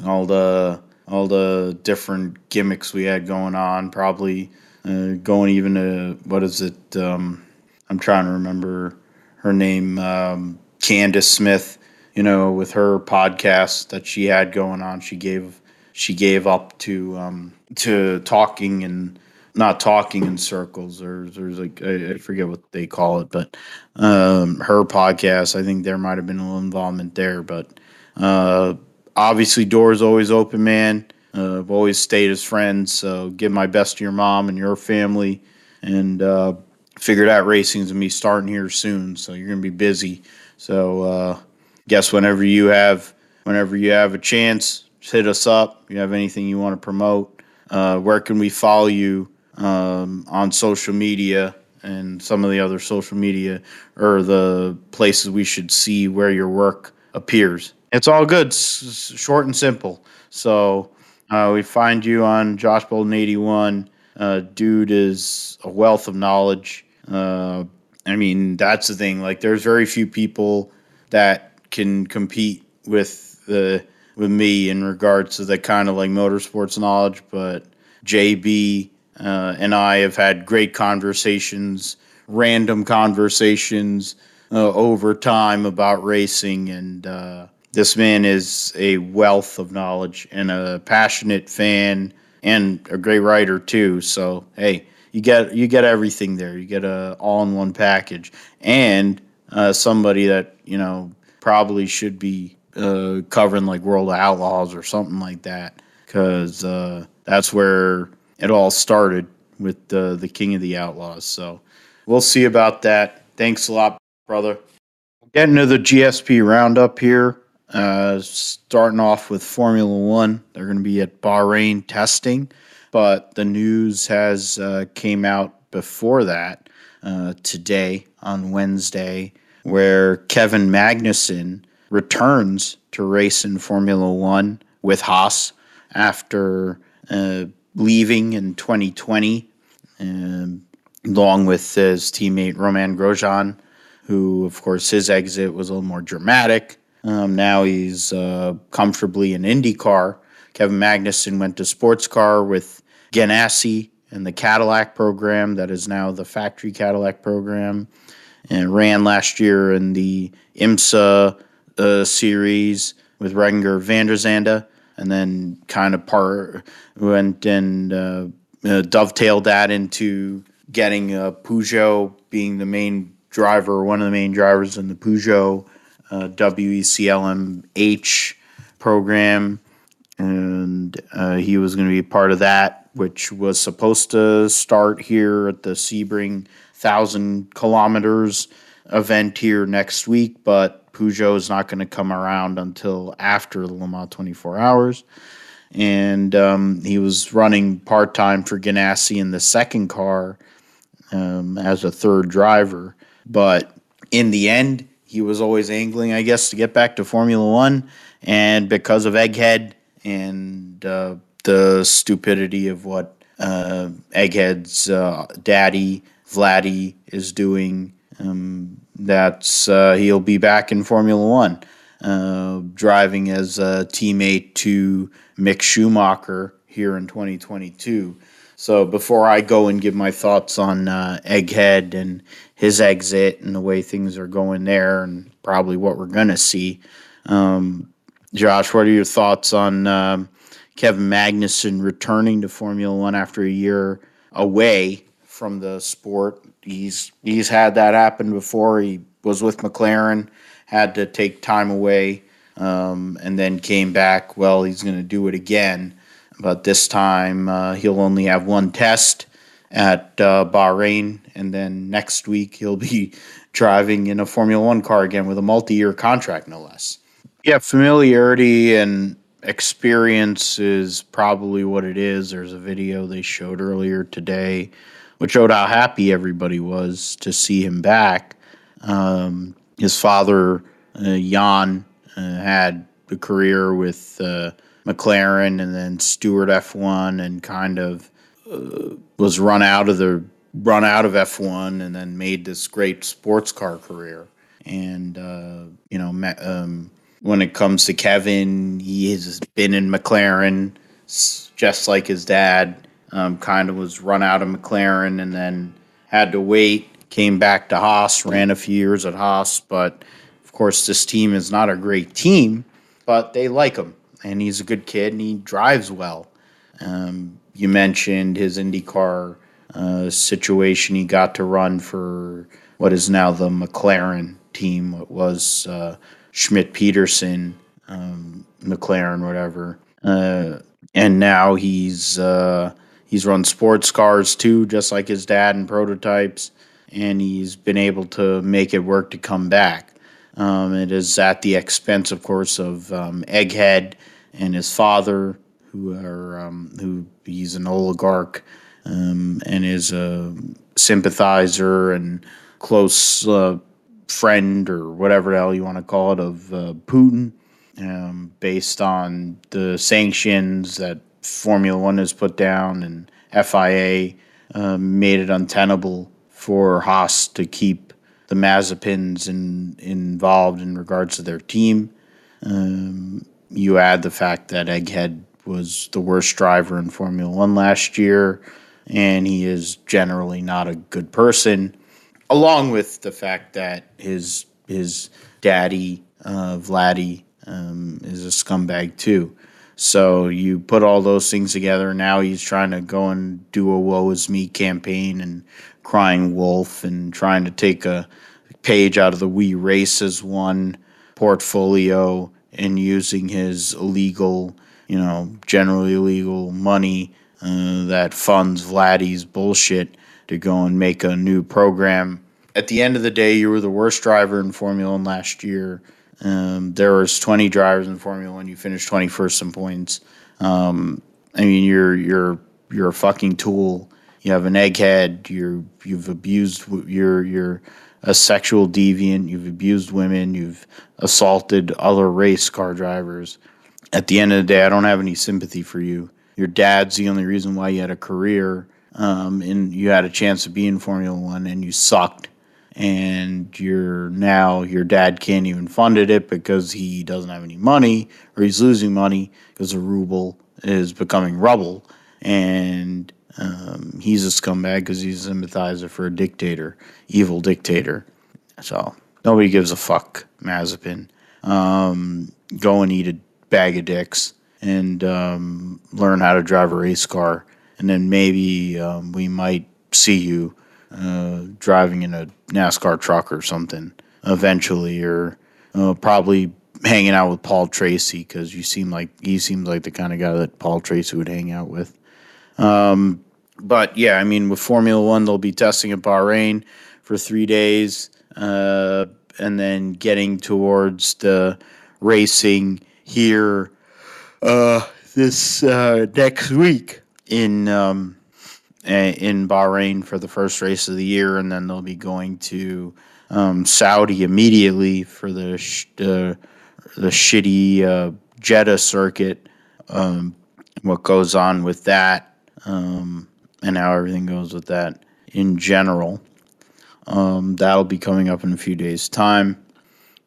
all the all the different gimmicks we had going on. Probably uh, going even to what is it? Um, I'm trying to remember her name, um, Candace Smith. You know, with her podcast that she had going on, she gave she gave up to um, to talking and not talking in circles or there's like I, forget what they call it, but um, her podcast. I think there might have been a little involvement there, but uh, obviously doors always open, man. Uh, I've always stayed as friends, so give my best to your mom and your family, and uh, figured out racing's gonna be starting here soon, so you're gonna be busy. So uh, guess whenever you have whenever you have a chance, hit us up. If you have anything you want to promote, uh, where can we follow you? Um, on social media and some of the other social media or the places we should see where your work appears. It's all good, s- short and simple. So uh, we find you on Josh Bolden 81. Uh, dude is a wealth of knowledge. Uh, I mean, that's the thing. Like, there's very few people that can compete with the with me in regards to the kind of like motorsports knowledge. But JB uh, and I have had great conversations, random conversations uh, over time about racing. And uh, this man is a wealth of knowledge and a passionate fan and a great writer too. So hey, you get you get everything there. You get a all in one package, and uh, somebody that you know probably should be uh, covering like World of Outlaws or something like that, because uh, that's where it all started with the the King of the Outlaws. So we'll see about that. Thanks a lot, brother. Getting to the GSP roundup here. Uh, starting off with Formula One, they're going to be at Bahrain testing, but the news has uh, came out before that uh, today on Wednesday, where Kevin Magnussen returns to race in Formula One with Haas after uh, leaving in 2020. Um, along with his teammate Romain Grosjean, who, of course, his exit was a little more dramatic. Um, now he's uh, comfortably in IndyCar. Kevin Magnussen went to sports car with Ganassi and the Cadillac program that is now the factory Cadillac program, and ran last year in the IMSA uh, series with Renger van der Zande, and then kind of part went and uh, uh, dovetailed that into getting uh, Peugeot being the main driver, one of the main drivers in the Peugeot uh, WECLMH program, and uh, he was going to be part of that, which was supposed to start here at the Sebring thousand kilometers event here next week, but Peugeot is not going to come around until after the Le Mans 24 hours. And um, he was running part time for Ganassi in the second car um, as a third driver. But in the end, he was always angling, I guess, to get back to Formula One. And because of Egghead and uh, the stupidity of what uh, Egghead's uh, daddy, Vladdy, is doing, um, that's uh, he'll be back in Formula One, uh, driving as a teammate to Mick Schumacher here in 2022. So before I go and give my thoughts on uh, Egghead and his exit and the way things are going there, and probably what we're gonna see, um, Josh, what are your thoughts on um, Kevin Magnussen returning to Formula One after a year away from the sport? He's he's had that happen before. He was with McLaren, had to take time away, um, and then came back. Well, he's going to do it again but this time uh, he'll only have one test at uh, Bahrain, and then next week he'll be driving in a Formula One car again with a multi-year contract, no less. Yeah, familiarity and experience is probably what it is. There's a video they showed earlier today, which showed how happy everybody was to see him back. Um, his father, uh, Jan, uh, had a career with uh, McLaren and then Stewart F1 and kind of uh, was run out of the run out of F1 and then made this great sports car career. And uh, you know, um, when it comes to Kevin, he has been in McLaren just like his dad. Um, kind of was run out of McLaren and then had to wait. Came back to Haas, ran a few years at Haas, but of course, this team is not a great team, but they like him and he's a good kid and he drives well. Um, you mentioned his IndyCar uh, situation. He got to run for what is now the McLaren team. It was uh, Schmidt Peterson, um, McLaren, whatever. Uh, and now he's uh, he's run sports cars too, just like his dad and prototypes. And he's been able to make it work to come back. Um, it is at the expense, of course, of um, Egghead and his father, who are um, who he's an oligarch um, and is a sympathizer and close uh, friend or whatever the hell you want to call it of uh, Putin, um, based on the sanctions that Formula One has put down and FIA uh, made it untenable for Haas to keep the Mazepins in, involved in regards to their team. Um, you add the fact that Egghead was the worst driver in Formula One last year, and he is generally not a good person, along with the fact that his his daddy uh, Vladdy um, is a scumbag too. So you put all those things together. Now he's trying to go and do a "woe is me" campaign and crying wolf and trying to take a page out of the "We Race as One" portfolio and using his illegal, you know, generally illegal money uh, that funds Vladdy's bullshit to go and make a new program. At the end of the day, you were the worst driver in Formula One last year. Um, there was 20 drivers in Formula One. You finished 21st in points. Um, I mean, you're you're you're a fucking tool. You have an egghead. You're you've abused. You're you're a sexual deviant, you've abused women, you've assaulted other race car drivers. At the end of the day, I don't have any sympathy for you. Your dad's the only reason why you had a career. um, and you had a chance to be in Formula One and you sucked, and you're now your dad can't even fund it because he doesn't have any money or he's losing money because the ruble is becoming rubble, and um, he's a scumbag because he's a sympathizer for a dictator, evil dictator. So nobody gives a fuck, Mazepin. Um, go and eat a bag of dicks and um, learn how to drive a race car, and then maybe um, we might see you uh, driving in a NASCAR truck or something eventually, or uh, probably hanging out with Paul Tracy because you seem like he seems like the kind of guy that Paul Tracy would hang out with. Um, but yeah, I mean, with Formula One, they'll be testing at Bahrain for three days, uh, and then getting towards the racing here uh, this uh, next week in um, in Bahrain for the first race of the year, and then they'll be going to um, Saudi immediately for the sh- uh, the shitty uh, Jeddah circuit. Um, what goes on with that, um, and how everything goes with that in general. Um, that'll be coming up in a few days' time.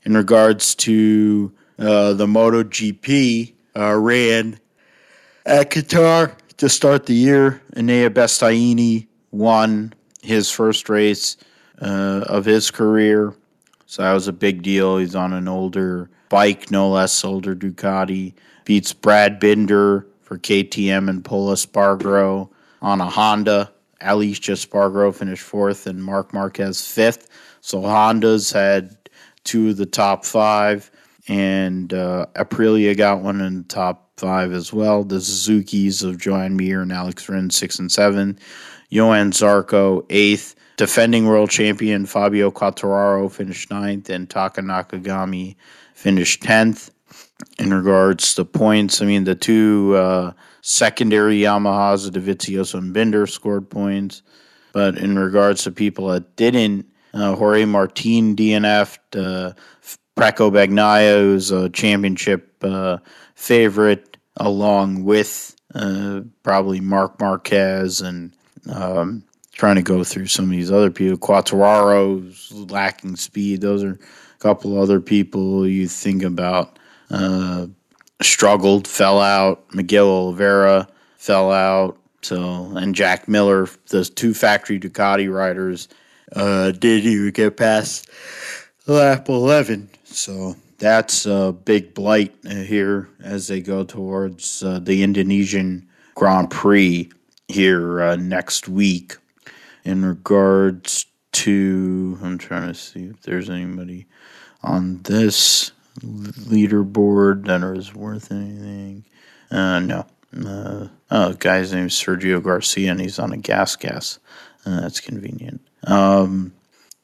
In regards to uh, the MotoGP, uh, ran at Qatar to start the year. Enea Bastianini won his first race uh, of his career. So that was a big deal. He's on an older bike, no less, older Ducati. Beats Brad Binder for KTM and Pol Espargaro on a Honda. Aleix Espargaro finished fourth and Marc Marquez fifth. So Hondas had two of the top five and uh, Aprilia got one in the top five as well. The Suzuki's of Joan Mir and Alex Rins, six and seven. Johann Zarco, eighth. Defending world champion Fabio Quartararo finished ninth, and Taka Nakagami finished tenth. In regards to points, I mean, the two uh, secondary Yamahas, Dovizioso and Binder, scored points. But in regards to people that didn't, uh, Jorge Martin DNF'd, uh, Bagnaia, who's a championship uh, favorite, along with uh, probably Marc Marquez and um, trying to go through some of these other people. Quartararo's lacking speed. Those are a couple other people you think about. Uh, struggled, fell out. Miguel Oliveira fell out. So and Jack Miller, those two factory Ducati riders, uh, did even get past lap eleven. So that's a big blight here as they go towards uh, the Indonesian Grand Prix here uh, next week. In regards to, I'm trying to see if there's anybody on this leaderboard that is worth anything. Uh, no. Uh, oh, guy's name is Sergio Garcia, and he's on a gas gas. Uh, that's convenient. Um,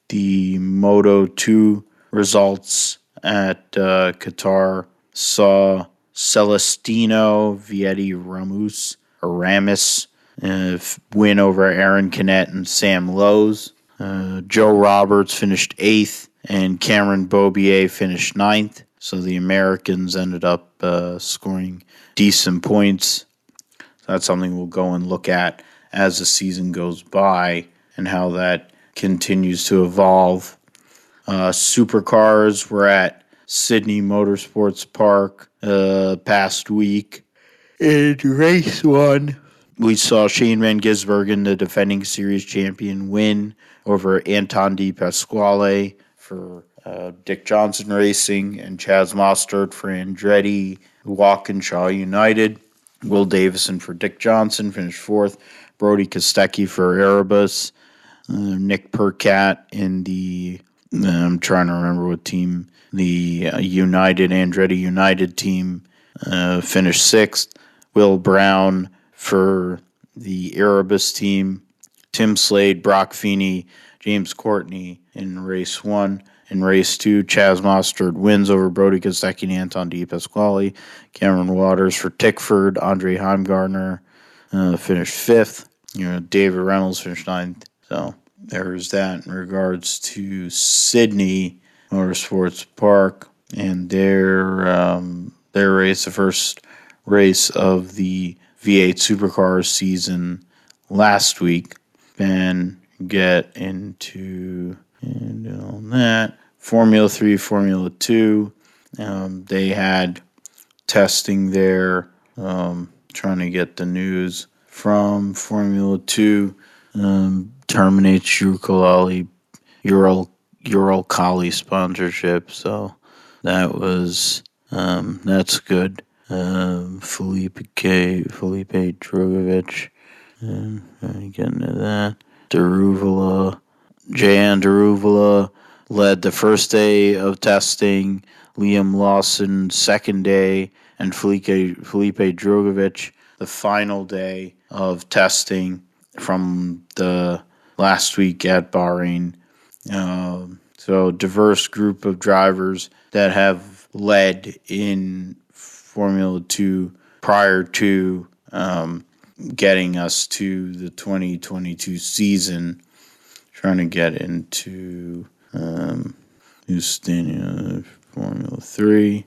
the Moto 2 results at uh, Qatar saw Celestino Vietti Ramos Ramus uh, win over Arón Canet and Sam Lowes. Uh, Joe Roberts finished eighth, and Cameron Beaubier finished ninth. So the Americans ended up uh, scoring decent points. That's something we'll go and look at as the season goes by and how that continues to evolve uh, supercars were at Sydney Motorsports Park uh, past week. In race one, we saw Shane Van Gisbergen, the defending series champion, win over Anton De Pasquale for uh, Dick Johnson Racing and Chaz Mostert for Andretti Walkinshaw United. Will Davison for Dick Johnson finished fourth. Brodie Kostecki for Erebus. Uh, Nick Percat in the I'm trying to remember what team the uh, United Andretti United team uh, finished sixth. Will Brown for the Erebus team. Tim Slade, Brock Feeney, James Courtney in race one. In race two, Chaz Mostert wins over Brodie Kostecki and Anton De Pasquale. Cameron Waters for Tickford. Andre Heimgartner uh, finished fifth. You know, David Reynolds finished ninth. So there's that in regards to Sydney Motorsports Park and their um, their race, the first race of the V8 Supercars season last week. Then get into and on that Formula Three, Formula Two. Um, they had testing there, um, trying to get the news from Formula Two. Um, terminates Uralkali, Ural Uralkali sponsorship. So that was um, that's good. Um, Felipe K. Felipe Drugovich. Um, getting to that. Daruvala. Jehan Daruvala led the first day of testing. Liam Lawson second day, and Felipe Felipe Drugovich the final day of testing from the last week at Bahrain. Um, so diverse group of drivers that have led in Formula Two prior to um, getting us to the 2022 season. Trying to get into um, Formula Three.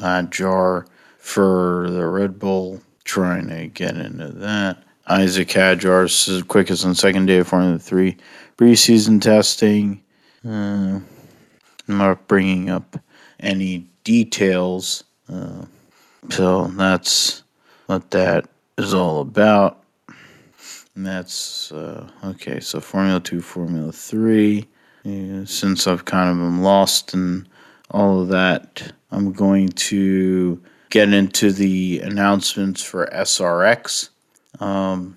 Uh, jar for the Red Bull. Trying to get into that. Isack Hadjar's quickest on second day of Formula Three preseason testing. Uh, I'm not bringing up any details. Uh, so that's what that is all about. And that's uh, okay. So Formula Two, Formula Three. Yeah, since I've kind of been lost in all of that, I'm going to get into the announcements for SRX. Um,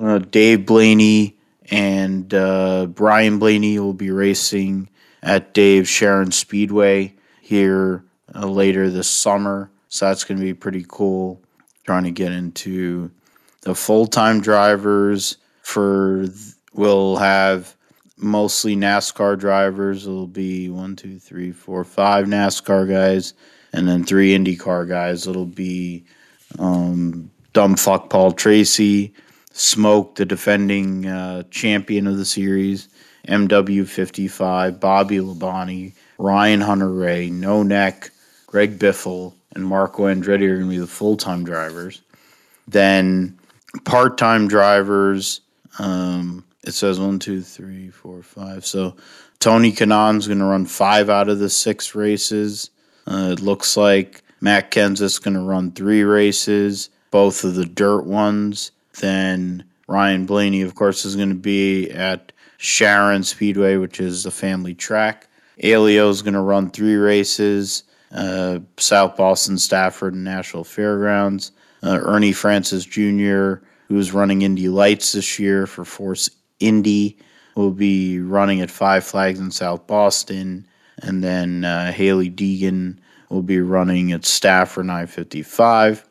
uh, Dave Blaney and uh, Brian Blaney will be racing at Dave Sharon Speedway here uh, later this summer. So that's going to be pretty cool. Trying to get into the full time drivers for we'll have mostly NASCAR drivers. It'll be one, two, three, four, five NASCAR guys, and then three IndyCar guys. It'll be um, dumb fuck Paul Tracy, Smoke, the defending uh, champion of the series, MW55, Bobby Labonte, Ryan Hunter-Reay, No Neck, Greg Biffle, and Marco Andretti are going to be the full time drivers. Then part time drivers, um, it says one, two, three, four, five. So Tony Kanaan's going to run five out of the six races. Uh, it looks like Matt Kenseth's going to run three races, both of the dirt ones. Then Ryan Blaney, of course, is going to be at Sharon Speedway, which is a family track. Helio is going to run three races uh, South Boston, Stafford, and Nashville Fairgrounds. Uh, Ernie Francis Jr., who's running Indy Lights this year for Force Indy, will be running at Five Flags in South Boston. And then uh, Hailie Deegan will be running at Stafford 955.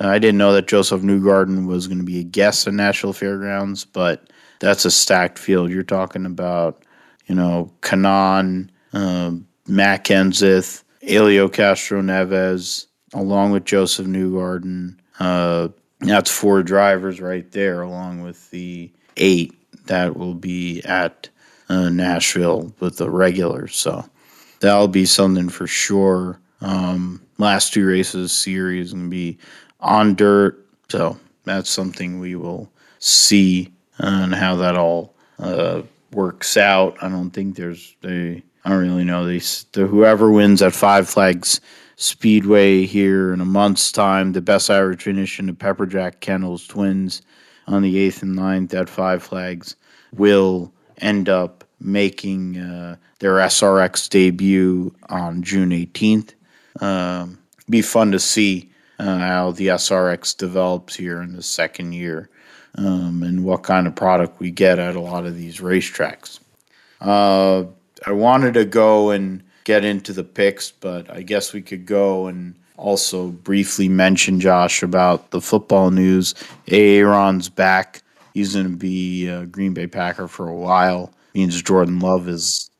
Uh, I didn't know that Josef Newgarden was going to be a guest at Nashville Fairgrounds, but that's a stacked field. You're talking about, you know, Kanaan, uh, Matt Kenseth, Helio Castroneves, along with Josef Newgarden. Uh, that's four drivers right there, along with the eight that will be at uh, Nashville with the regulars. So that'll be something for sure. Um, last two races series to be on dirt, so that's something we will see and how that all uh, works out. I don't think there's a I don't really know. They the, whoever wins at Five Flags Speedway here in a month's time, the best average finish in the Pepperjack Kennels Twins on the eighth and 9th at Five Flags will end up making uh, their SRX debut on June 18th. Um, be fun to see uh, how the SRX develops here in the second year um, and what kind of product we get at a lot of these racetracks. Uh, I wanted to go and get into the picks, but I guess we could go and also briefly mention Josh about the football news. Aaron's back. He's going to be a Green Bay Packer for a while. Means Jordan Love is,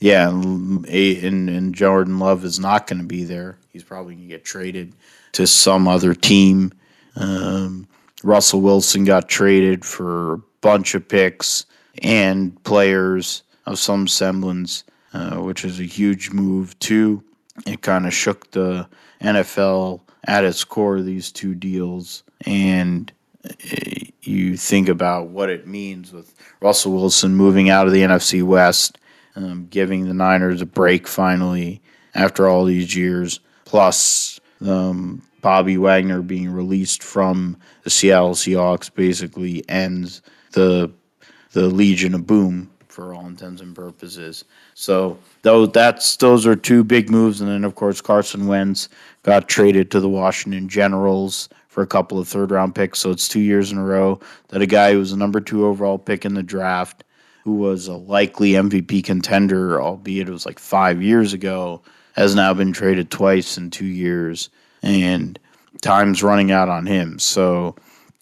yeah, and, and Jordan Love is not going to be there. He's probably going to get traded to some other team. Um, Russell Wilson got traded for a bunch of picks and players of some semblance, uh, which is a huge move too. It kind of shook the NFL at its core these two deals, and eh, you think about what it means with Russell Wilson moving out of the NFC West, um, giving the Niners a break finally after all these years, plus um, Bobby Wagner being released from the Seattle Seahawks basically ends the the Legion of Boom for all intents and purposes. So those that's those are two big moves, and then of course Carson Wentz got traded to the Washington Generals for a couple of third round picks. So it's two years in a row that a guy who was a number two overall pick in the draft, who was a likely MVP contender, albeit it was like five years ago, has now been traded twice in two years, and time's running out on him. So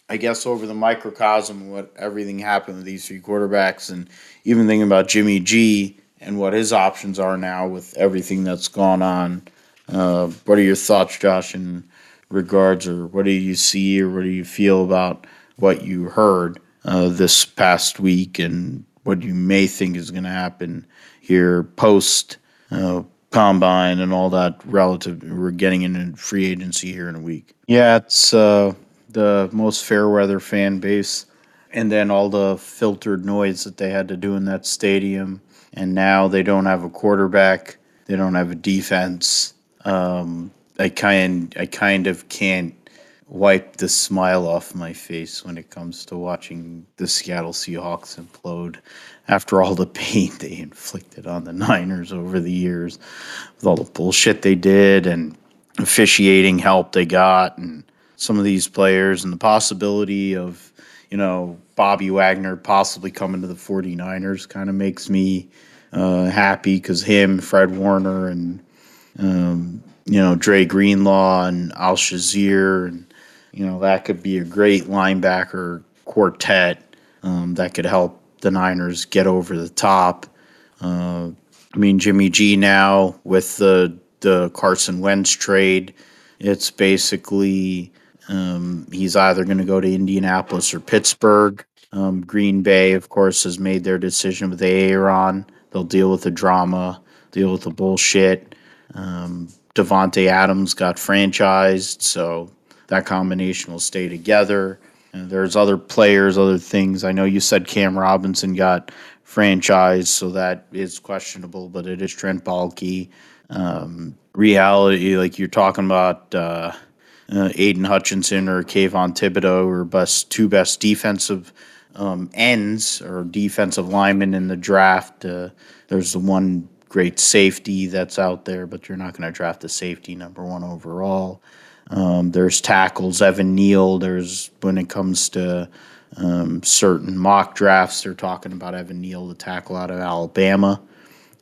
I guess over the microcosm, what everything happened with these three quarterbacks, and even thinking about Jimmy G and what his options are now with everything that's gone on. Uh, what are your thoughts, Josh, in regards, or what do you see, or what do you feel about what you heard uh, this past week, and what you may think is going to happen here post uh, combine and all that relative? We're getting into free agency here in a week. Yeah, it's uh, the most fair weather fan base, and then all the filtered noise that they had to do in that stadium. And now they don't have a quarterback. They don't have a defense. Um, I kind I kind of can't wipe the smile off my face when it comes to watching the Seattle Seahawks implode after all the pain they inflicted on the Niners over the years with all the bullshit they did and officiating help they got and some of these players and the possibility of, you know, Bobby Wagner possibly coming to the 49ers kind of makes me uh, happy because him, Fred Warner, and, um, you know, Dre Greenlaw and Al Shazier, and, you know, that could be a great linebacker quartet um, that could help the Niners get over the top. Uh, I mean, Jimmy G now with the the Carson Wentz trade, it's basically um, he's either going to go to Indianapolis or Pittsburgh. Um, Green Bay, of course, has made their decision with Aaron. They'll deal with the drama, deal with the bullshit. Um, Davante Adams got franchised, so that combination will stay together. And there's other players, other things. I know you said Cam Robinson got franchised, so that is questionable, but it is Trent Baalke. Um, reality, like you're talking about. Uh, uh, Aidan Hutchinson or Kayvon Thibodeaux or best two best defensive um, ends or defensive linemen in the draft. Uh, there's the one great safety that's out there, but you're not going to draft a safety number one overall. Um, there's tackles, Evan Neal. There's when it comes to um, certain mock drafts, they're talking about Evan Neal, the tackle out of Alabama,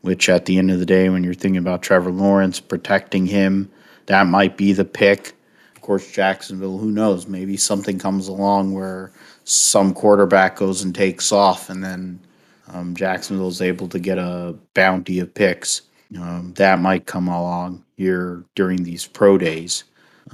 which at the end of the day, when you're thinking about Trevor Lawrence protecting him, that might be the pick Of course, Jacksonville, who knows? Maybe something comes along where some quarterback goes and takes off, and then um, Jacksonville is able to get a bounty of picks. Um, that might come along here during these pro days.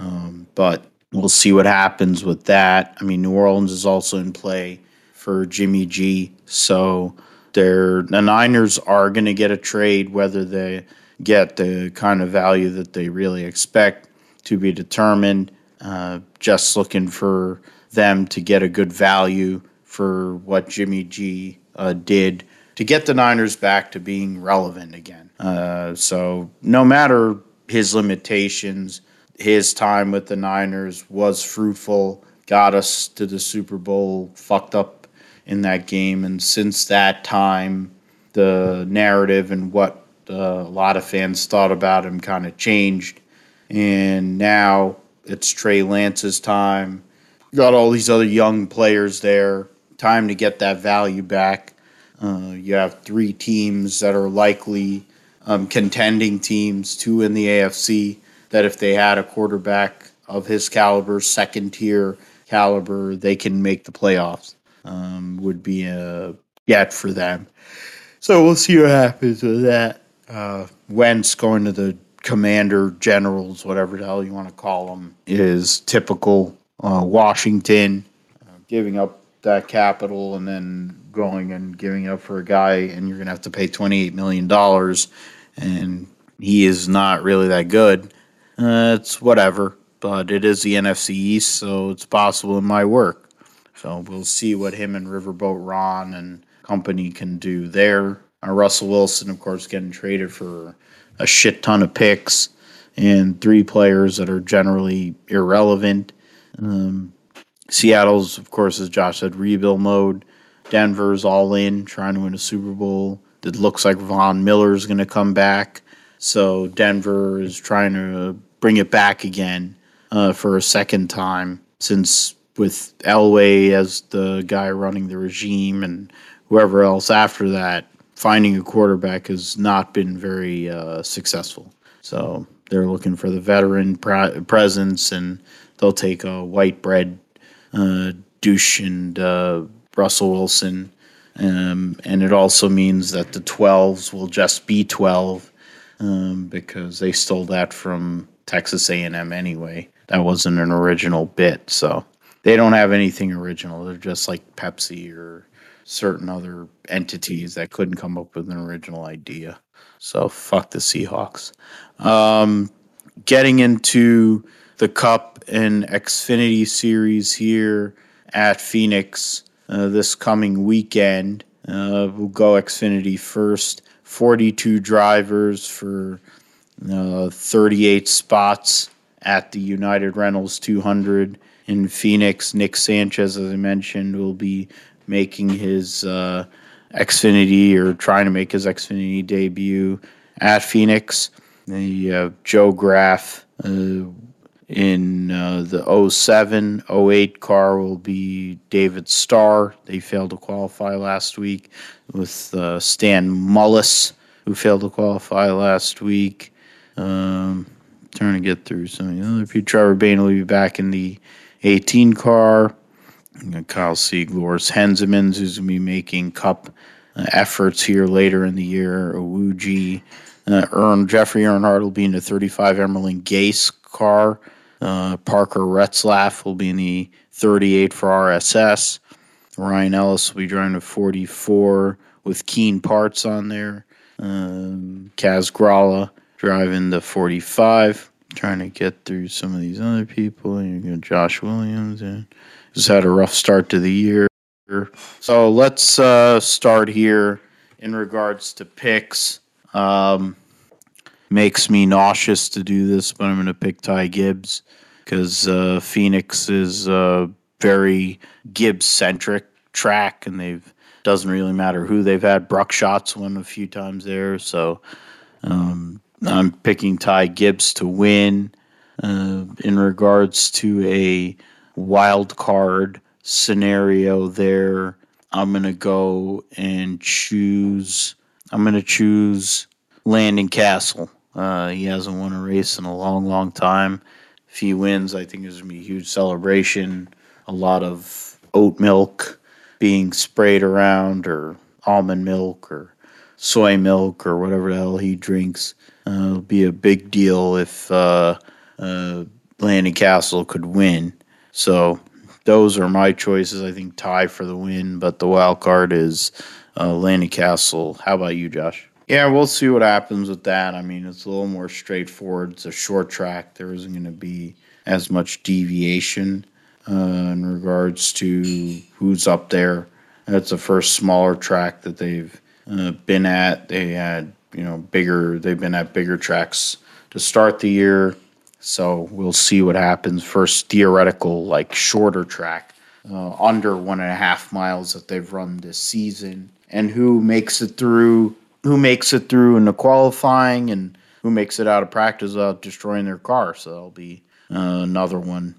Um, but we'll see what happens with that. I mean, New Orleans is also in play for Jimmy G. So they're, the Niners are going to get a trade, whether they get the kind of value that they really expect to be determined. Uh, just looking for them to get a good value for what Jimmy G uh, did to get the Niners back to being relevant again. Uh, so, no matter his limitations, his time with the Niners was fruitful, got us to the Super Bowl, fucked up in that game. And since that time, the narrative and what uh, a lot of fans thought about him kind of changed and now it's Trey Lance's time. Got all these other young players there. Time to get that value back. Uh, you have three teams that are likely um, contending teams, two in the AFC, that if they had a quarterback of his caliber, second tier caliber, they can make the playoffs. Um, would be a get for them. So we'll see what happens with that. Uh, Wentz going to the commander generals, whatever the hell you want to call them, is typical uh, Washington, uh, giving up that capital and then going and giving up for a guy, and you're going to have to pay $28 million, and he is not really that good. Uh, it's whatever. but it is the NFC East, so it's possible it might work. So we'll see what him and Riverboat Ron and company can do there. Uh, Russell Wilson, of course, getting traded for a shit ton of picks and three players that are generally irrelevant. Um, Seattle's, of course, as Josh said, rebuild mode. Denver's all in, trying to win a Super Bowl. It looks like Von Miller's going to come back. So Denver is trying to bring it back again uh, for a second time since with Elway as the guy running the regime and whoever else after that, finding a quarterback has not been very uh, successful. So they're looking for the veteran pre- presence, and they'll take a white bread uh, douche and uh, Russell Wilson. Um, and it also means that the 12s will just be 12 um, because they stole that from Texas A&M anyway. That wasn't an original bit, so they don't have anything original. They're just like Pepsi or certain other entities that couldn't come up with an original idea. So fuck the Seahawks. Um, getting into the Cup and Xfinity series here at Phoenix uh, this coming weekend. Uh, we'll go Xfinity first. 42 drivers for uh, 38 spots at the United Rentals 200 in Phoenix. Nick Sanchez, as I mentioned, will be making his uh, Xfinity or trying to make his Xfinity debut at Phoenix. The Joe Graf uh, in uh, the 07 08 car will be David Starr. They failed to qualify last week with uh, Stan Mullis, who failed to qualify last week. Um, trying to get through some of the other people. Trevor Bayne will be back in the 18 car. Kyle Seaglors, Henzemans, who's going to be making cup uh, efforts here later in the year. Owuji, uh, Earn, Jeffrey Earnhardt will be in the 35 Emerling Gase car. Uh, Parker Retzlaff will be in the 38 for RSS. Ryan Ellis will be driving a 44 with keen parts on there. Um, Kaz Grala driving the 45. Trying to get through some of these other people. You got Josh Williams and just had a rough start to the year. So let's uh, start here in regards to picks. Um, makes me nauseous to do this, but I'm going to pick Ty Gibbs because uh, Phoenix is a very Gibbs centric track, and they've doesn't really matter who they've had. Buckshot's won a few times there, so um, I'm picking Ty Gibbs to win. Uh, in regards to a wild card scenario there, I'm gonna go and choose. I'm gonna choose Landon Cassill. Uh, he hasn't won a race in a long, long time. If he wins, I think there's gonna be a huge celebration. A lot of oat milk being sprayed around, or almond milk, or soy milk, or whatever the hell he drinks. Uh, it'll be a big deal if uh, uh, Landon Cassill could win. So those are my choices. I think Ty for the win, but the wild card is uh, Landon Cassill. How about you, Josh? Yeah, we'll see what happens with that. I mean, it's a little more straightforward. It's a short track. There isn't going to be as much deviation uh, in regards to who's up there. It's the first smaller track that they've uh, been at. They had, you know, bigger. They've been at bigger tracks to start the year. So we'll see what happens. First theoretical, like shorter track, uh, under one and a half miles that they've run this season, and who makes it through, who makes it through in the qualifying, and who makes it out of practice without destroying their car. So that'll be uh, another one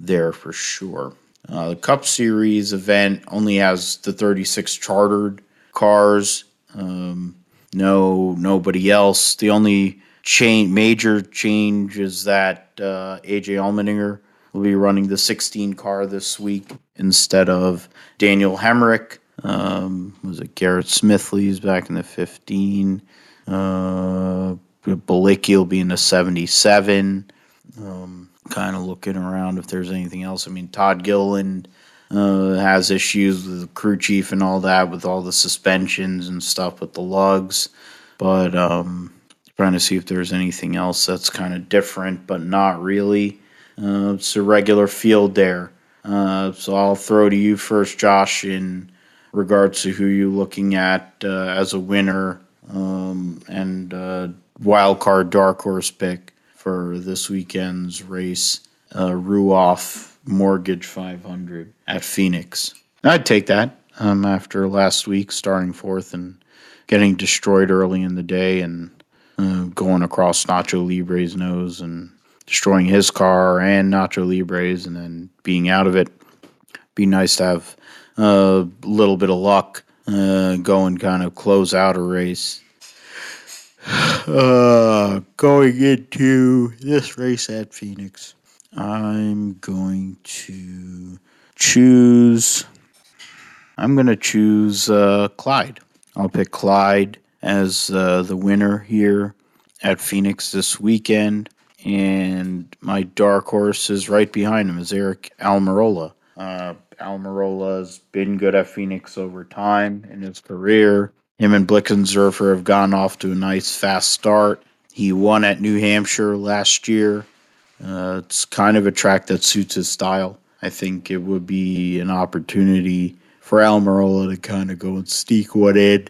there for sure. Uh, the Cup Series event only has the 36 chartered cars. Um, no, nobody else. The only change, major change is that uh, AJ Allmendinger will be running the 16 car this week instead of Daniel Hemric. Um, was it Garrett Smithley's back in the 15? Uh, Bilicki will be in the 77. Um, kind of looking around if there's anything else. I mean, Todd Gilliland uh, has issues with the crew chief and all that, with all the suspensions and stuff with the lugs. But um, trying to see if there's anything else that's kind of different, but not really. Uh, it's a regular field there. Uh, so I'll throw to you first, Josh, in regards to who you're looking at uh, as a winner um, and uh, wild card dark horse pick for this weekend's race, uh, Ruoff Mortgage 500 at Phoenix. I'd take that um, after last week starting fourth and getting destroyed early in the day and uh, going across Nacho Libre's nose and destroying his car and Nacho Libre's and then being out of it. Be nice to have a little bit of luck uh, go and kind of close out a race. Uh, going into this race at Phoenix, I'm going to choose. I'm going to choose uh, Clyde. I'll pick Clyde as uh, the winner here at Phoenix this weekend. And my dark horse is right behind him, is Aric Almirola. Uh, Almirola's been good at Phoenix over time in his career. Him and Blickensderfer have gone off to a nice fast start. He won at New Hampshire last year. Uh, it's kind of a track that suits his style. I think it would be an opportunity for Almirola to kind of go and sneak one in,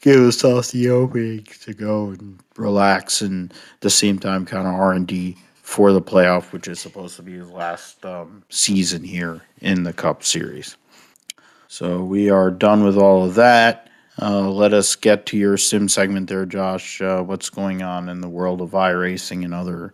give himself the opening to go and relax, and at the same time kind of R and D for the playoff, which is supposed to be his last um, season here in the Cup Series. So we are done with all of that. Uh, let us get to your sim segment there, Josh. Uh, what's going on in the world of iRacing and other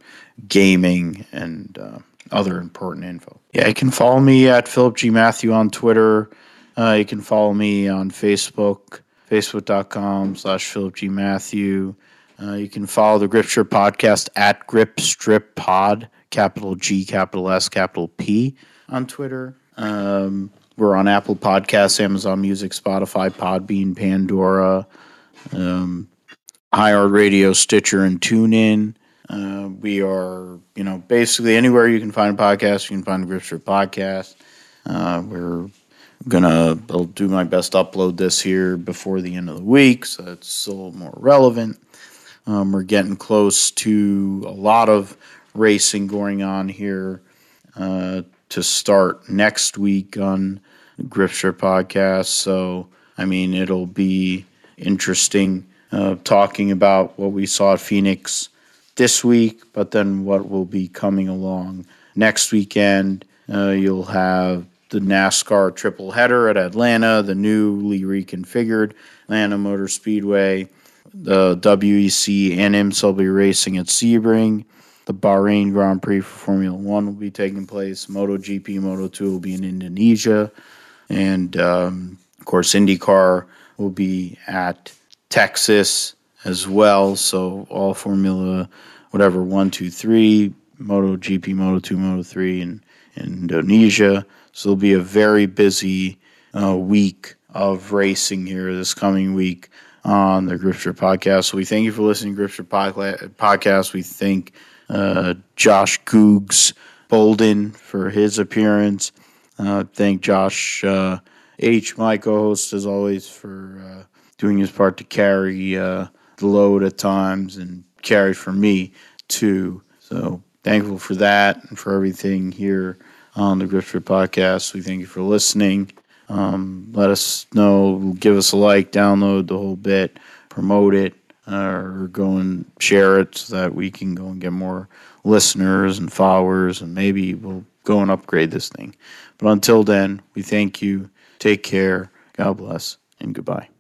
gaming and uh, other important info? Yeah, you can follow me at Philip G. Matthew on Twitter. Uh, you can follow me on Facebook, facebook.com slash Philip G. Matthew. Uh, you can follow the Grip Strip podcast at Grip Strip Pod, capital G, capital S, capital P on Twitter. Um, we're on Apple Podcasts, Amazon Music, Spotify, Podbean, Pandora, um, Radio, Stitcher, and TuneIn. Uh, we are, you know, basically anywhere you can find a podcast, you can find a Grip podcast. Uh, we're gonna I'll do my best to upload this here before the end of the week, so it's a little more relevant. Um, we're getting close to a lot of racing going on here uh, to start next week on the Gripster podcast. So, I mean, it'll be interesting uh, talking about what we saw at Phoenix this week, but then what will be coming along next weekend. Uh, you'll have the NASCAR triple header at Atlanta, the newly reconfigured Atlanta Motor Speedway the WEC and IMSA will be racing at Sebring. The Bahrain Grand Prix for Formula One will be taking place. MotoGP, Moto2 will be in Indonesia. And um, of course, IndyCar will be at Texas as well. So all Formula, whatever, one, two, three, MotoGP, Moto2, Moto3, and Indonesia. So it'll be a very busy uh, week of racing here this coming week on the Strip podcast. So we thank you for listening to Grip podcast. We thank uh, Josh Googs Bolden for his appearance. Uh, thank Josh uh, H, my co-host, as always, for uh, doing his part to carry uh, the load at times and carry for me too. So thankful for that and for everything here on the Strip podcast. We thank you for listening. Um, let us know, give us a like, download the whole bit, promote it, uh, or go and share it so that we can go and get more listeners and followers, and maybe we'll go and upgrade this thing. But until then, we thank you. Take care. God bless, and goodbye.